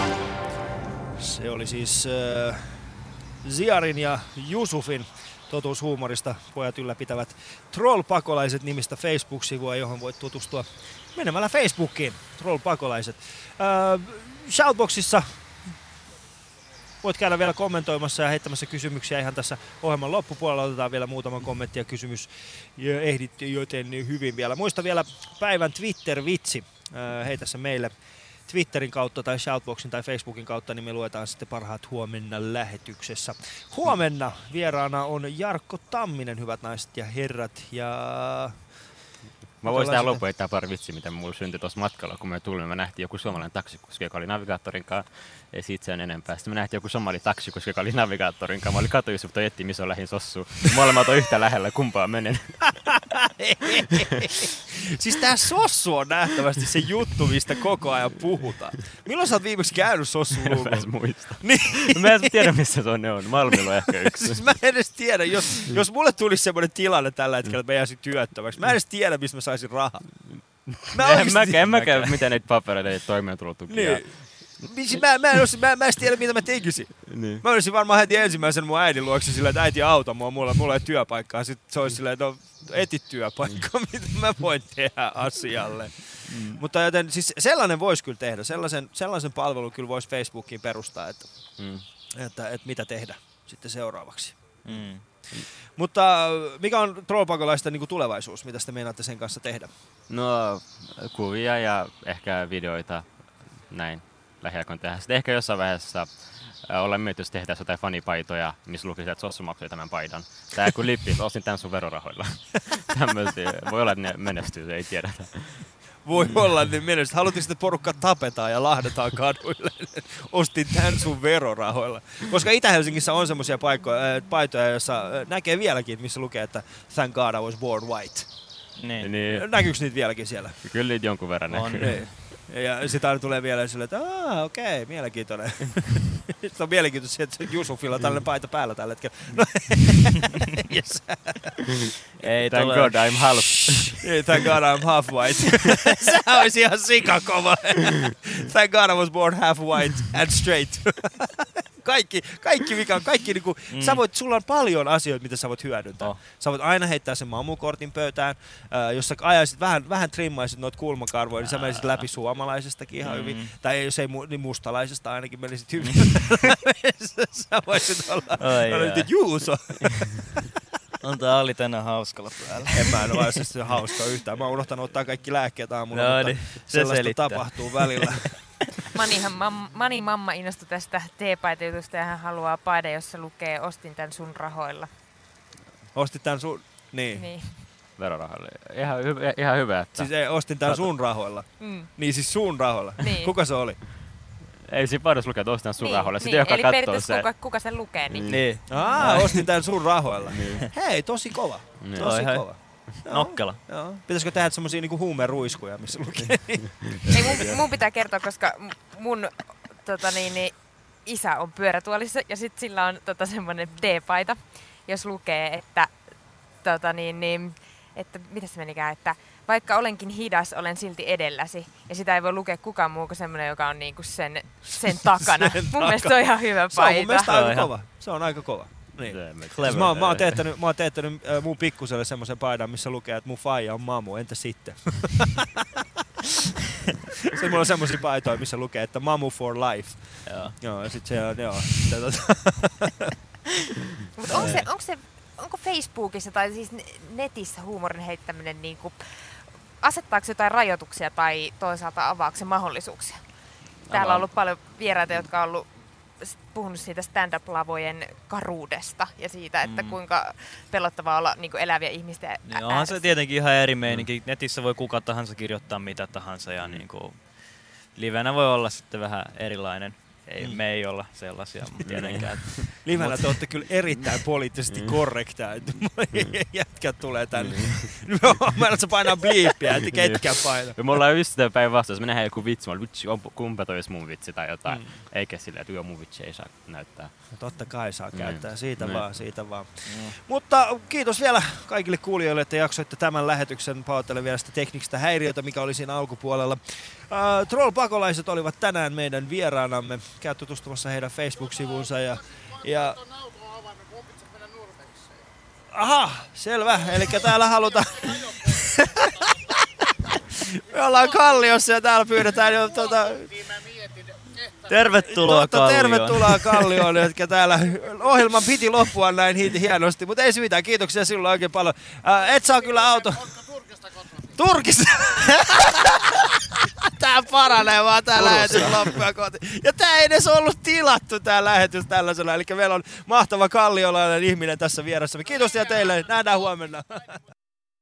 Se oli siis äh, Ziarin ja Jusufin totuushuumorista. Pojat ylläpitävät Troll-pakolaiset nimistä Facebook-sivua, johon voit tutustua menemällä Facebookiin. Troll-pakolaiset. Äh, Shoutboxissa voit käydä vielä kommentoimassa ja heittämässä kysymyksiä ihan tässä ohjelman loppupuolella. Otetaan vielä muutama kommentti ja kysymys. Ja ehdit joten hyvin vielä. Muista vielä päivän Twitter-vitsi. Äh, heitä se meille Twitterin kautta tai Shoutboxin tai Facebookin kautta, niin me luetaan sitten parhaat huomenna lähetyksessä. Huomenna vieraana on Jarkko Tamminen, hyvät naiset ja herrat. Ja Mä voisin tähän loppuun heittää pari vitsiä, mitä mulla syntyi tuossa matkalla, kun me tulimme. Me nähtiin joku suomalainen taksikuski, joka oli navigaattorin kanssa. Ei siitä sen enempää. Sitten me nähtiin joku somali taksikuski, joka oli navigaattorin kanssa. Mä olin katu Jusuf, toi etti, missä on lähin sossu. Molemmat on yhtä lähellä, kumpaa menen. siis tää Sossu on nähtävästi se juttu, mistä koko ajan puhutaan. Milloin sä oot viimeksi käynyt Sossun Mä en muista. Niin. Mä en tiedä, missä se on, ne on. Malmilla on ehkä yksi. Siis mä en edes tiedä, jos, jos mulle tulisi semmoinen tilanne tällä hetkellä, että mä jäisin työttömäksi. Mä en edes tiedä, mistä mä saisin rahaa. Mä en mäkään, en mäkään, miten niitä papereita ei toimeentulotukia. Niin. Mä, mä, en mä, mä en tiedä, mitä mä tekisin. Niin. Mä olisin varmaan heti ensimmäisen mun äidin luokse silleen, että äiti auta mua, mulla, mulla ei työpaikkaa. Sitten se olisi silleen, että no, etit työpaikkaa, mitä mä voin tehdä asialle. Mm. Mutta joten siis sellainen voisi kyllä tehdä. Sellaisen, sellaisen palvelun kyllä voisi Facebookiin perustaa, että, Mm. että, että mitä tehdä sitten seuraavaksi. Mm. Mutta mikä on trollpakolaisten niin tulevaisuus? Mitä te meinaatte sen kanssa tehdä? No, kuvia ja ehkä videoita, näin lähiaikoin tehdä. Sitten ehkä jossain vaiheessa äh, ollaan miettinyt, jos tehtäisiin jotain fanipaitoja, missä lukisi, että Sossu maksoi tämän paidan. Tää kuin lippi, ostin tämän sun verorahoilla. Tämmöisiä. Voi olla, että ne menestyy, ei tiedetä. Voi olla, niin menestä. Haluatteko, että porukka tapetaan ja lahdetaan kaduille? Ostin tämän sun verorahoilla. Koska Itä-Helsingissä on semmoisia paikkoja, äh, paitoja, joissa äh, näkee vieläkin, missä lukee, että thank God I was born white. Niin. niin. Näkyykö niitä vieläkin siellä? Kyllä niitä jonkun verran On. näkyy. Niin. Ja sitä aina tulee vielä silleen, että aah, okei, mielenkiintoinen. Sitten on mielenkiintoista, että Jusufilla on tällainen paita päällä tällä hetkellä. No, yes. Ei Thank tule. God I'm half. Ei, Thank God I'm half white. Sehän olisi ihan sikakova. Thank God I was born half white and straight. Kaikki, kaikki mikä on, kaikki niinku, mm. sä voit, sulla on paljon asioita, mitä sä voit hyödyntää. Oh. Sä voit aina heittää sen mamukortin pöytään, äh, jos sä ajaisit vähän, vähän trimmaisit noita kulmakarvoja, niin sä menisit läpi suomalaisestakin ihan mm. hyvin. Tai jos ei niin mustalaisesta ainakin menisit hyvin. sä voisit olla, Ai olla nyt Juuso. On tää oli tänään hauskalla päällä. En mä en ole siis hauskaa yhtään. Mä oon unohtanut ottaa kaikki lääkkeet aamulla, No mutta niin, se sellaista selittää. tapahtuu välillä. Manihan, mam, Mani mamma innostui tästä teepaitajutusta ja hän haluaa paida, jossa lukee ostin tän sun rahoilla. Ostit tän sun... Niin. Niin. Verorahalle. Ihan, hyvä, ihan hyvä, että... Siis ei, ostin tän sun rahoilla. Mm. Niin siis sun rahoilla. Niin. Kuka se oli? Ei siinä paidassa lukee, että ostan sun niin, rahoille. Sitten niin. joka Eli katsoo periaatteessa se. kuka, kuka sen lukee, niin, Niin. Aa, ostin tän sun rahoilla. Niin. Hei, tosi kova. Niin. Tosi kova. Joo, Nokkela. Joo. Pitäisikö tehdä semmosia niinku huumeruiskuja, missä lukee? Ei, mun, mun pitää kertoa, koska mun tota niin, niin, isä on pyörätuolissa ja sitten sillä on tota, semmoinen D-paita, jos lukee, että, tota niin, niin, että mitä se menikään, että vaikka olenkin hidas, olen silti edelläsi. Ja sitä ei voi lukea kukaan muu kuin semmoinen, joka on niinku sen, sen takana. Sen mun mielestä takana. se on ihan hyvä se on mun paita. mielestä Se on aika kova. Se on aika kova. Niin. Se- me- Siis mä, oon, mä, oon teettänyt, mä oon teettänyt äh, mun pikkuselle semmoisen paidan, missä lukee, että mun faija on mamu, entä sitten? se mulla on semmoisia paitoja, missä lukee, että mamu for life. Joo. Joo, ja sit se on, joo. Mutta onko se, onko se, onko Facebookissa tai siis ne- netissä huumorin heittäminen niin kuin, asettaako se jotain rajoituksia tai toisaalta avaako se mahdollisuuksia? Täällä on ollut paljon vieraita, jotka on ollut puhunut siitä stand-up-lavojen karuudesta ja siitä, että Mm. kuinka pelottavaa olla niin kuin eläviä ihmisiä Niin onhan ääressä. se tietenkin ihan eri meininki. Netissä voi kuka tahansa kirjoittaa mitä tahansa ja niinku, livenä voi olla sitten vähän erilainen. Ei, Mm. me ei olla sellaisia tietenkään. Livenä te olette kyllä erittäin poliittisesti Mm. korrektia. että Jätkät tulee tänne. Mä en saa painaa bliippiä, että ketkä painaa. Ja me ollaan just sitä päinvastoin, jos me nähdään joku vitsi, mä olen, vitsi, on- kumpa toi mun vitsi tai jotain. Mm. Mm. Eikä silleen, että joo mun vitsi ei saa näyttää. No Totta kai saa Niin. käyttää, siitä Niin. vaan, siitä vaan. Mutta kiitos vielä kaikille kuulijoille, että jaksoitte tämän lähetyksen. Pahoittelen vielä sitä teknistä häiriötä, mikä oli siinä alkupuolella. Uh, Troll-pakolaiset olivat tänään meidän vieraanamme. Käy tutustumassa heidän Facebook-sivuunsa ja, ja Aha, selvä. Eli täällä halutaan... Me ollaan Kalliossa ja täällä pyydetään jo tuota, Tervetuloa Totta, Kallioon. tervetuloa Kallioon, jotka täällä ohjelman piti loppua näin hi- hienosti, mutta ei se mitään. Kiitoksia sinulle oikein paljon. Ää, et saa kyllä auto... Turkista! Tää paranee vaan tää lähetys loppua kohti. Ja tää ei edes ollut tilattu tää lähetys tällaisena. Eli meillä on mahtava kalliolainen ihminen tässä vieressä. Kiitos ja teille. Nähdään huomenna.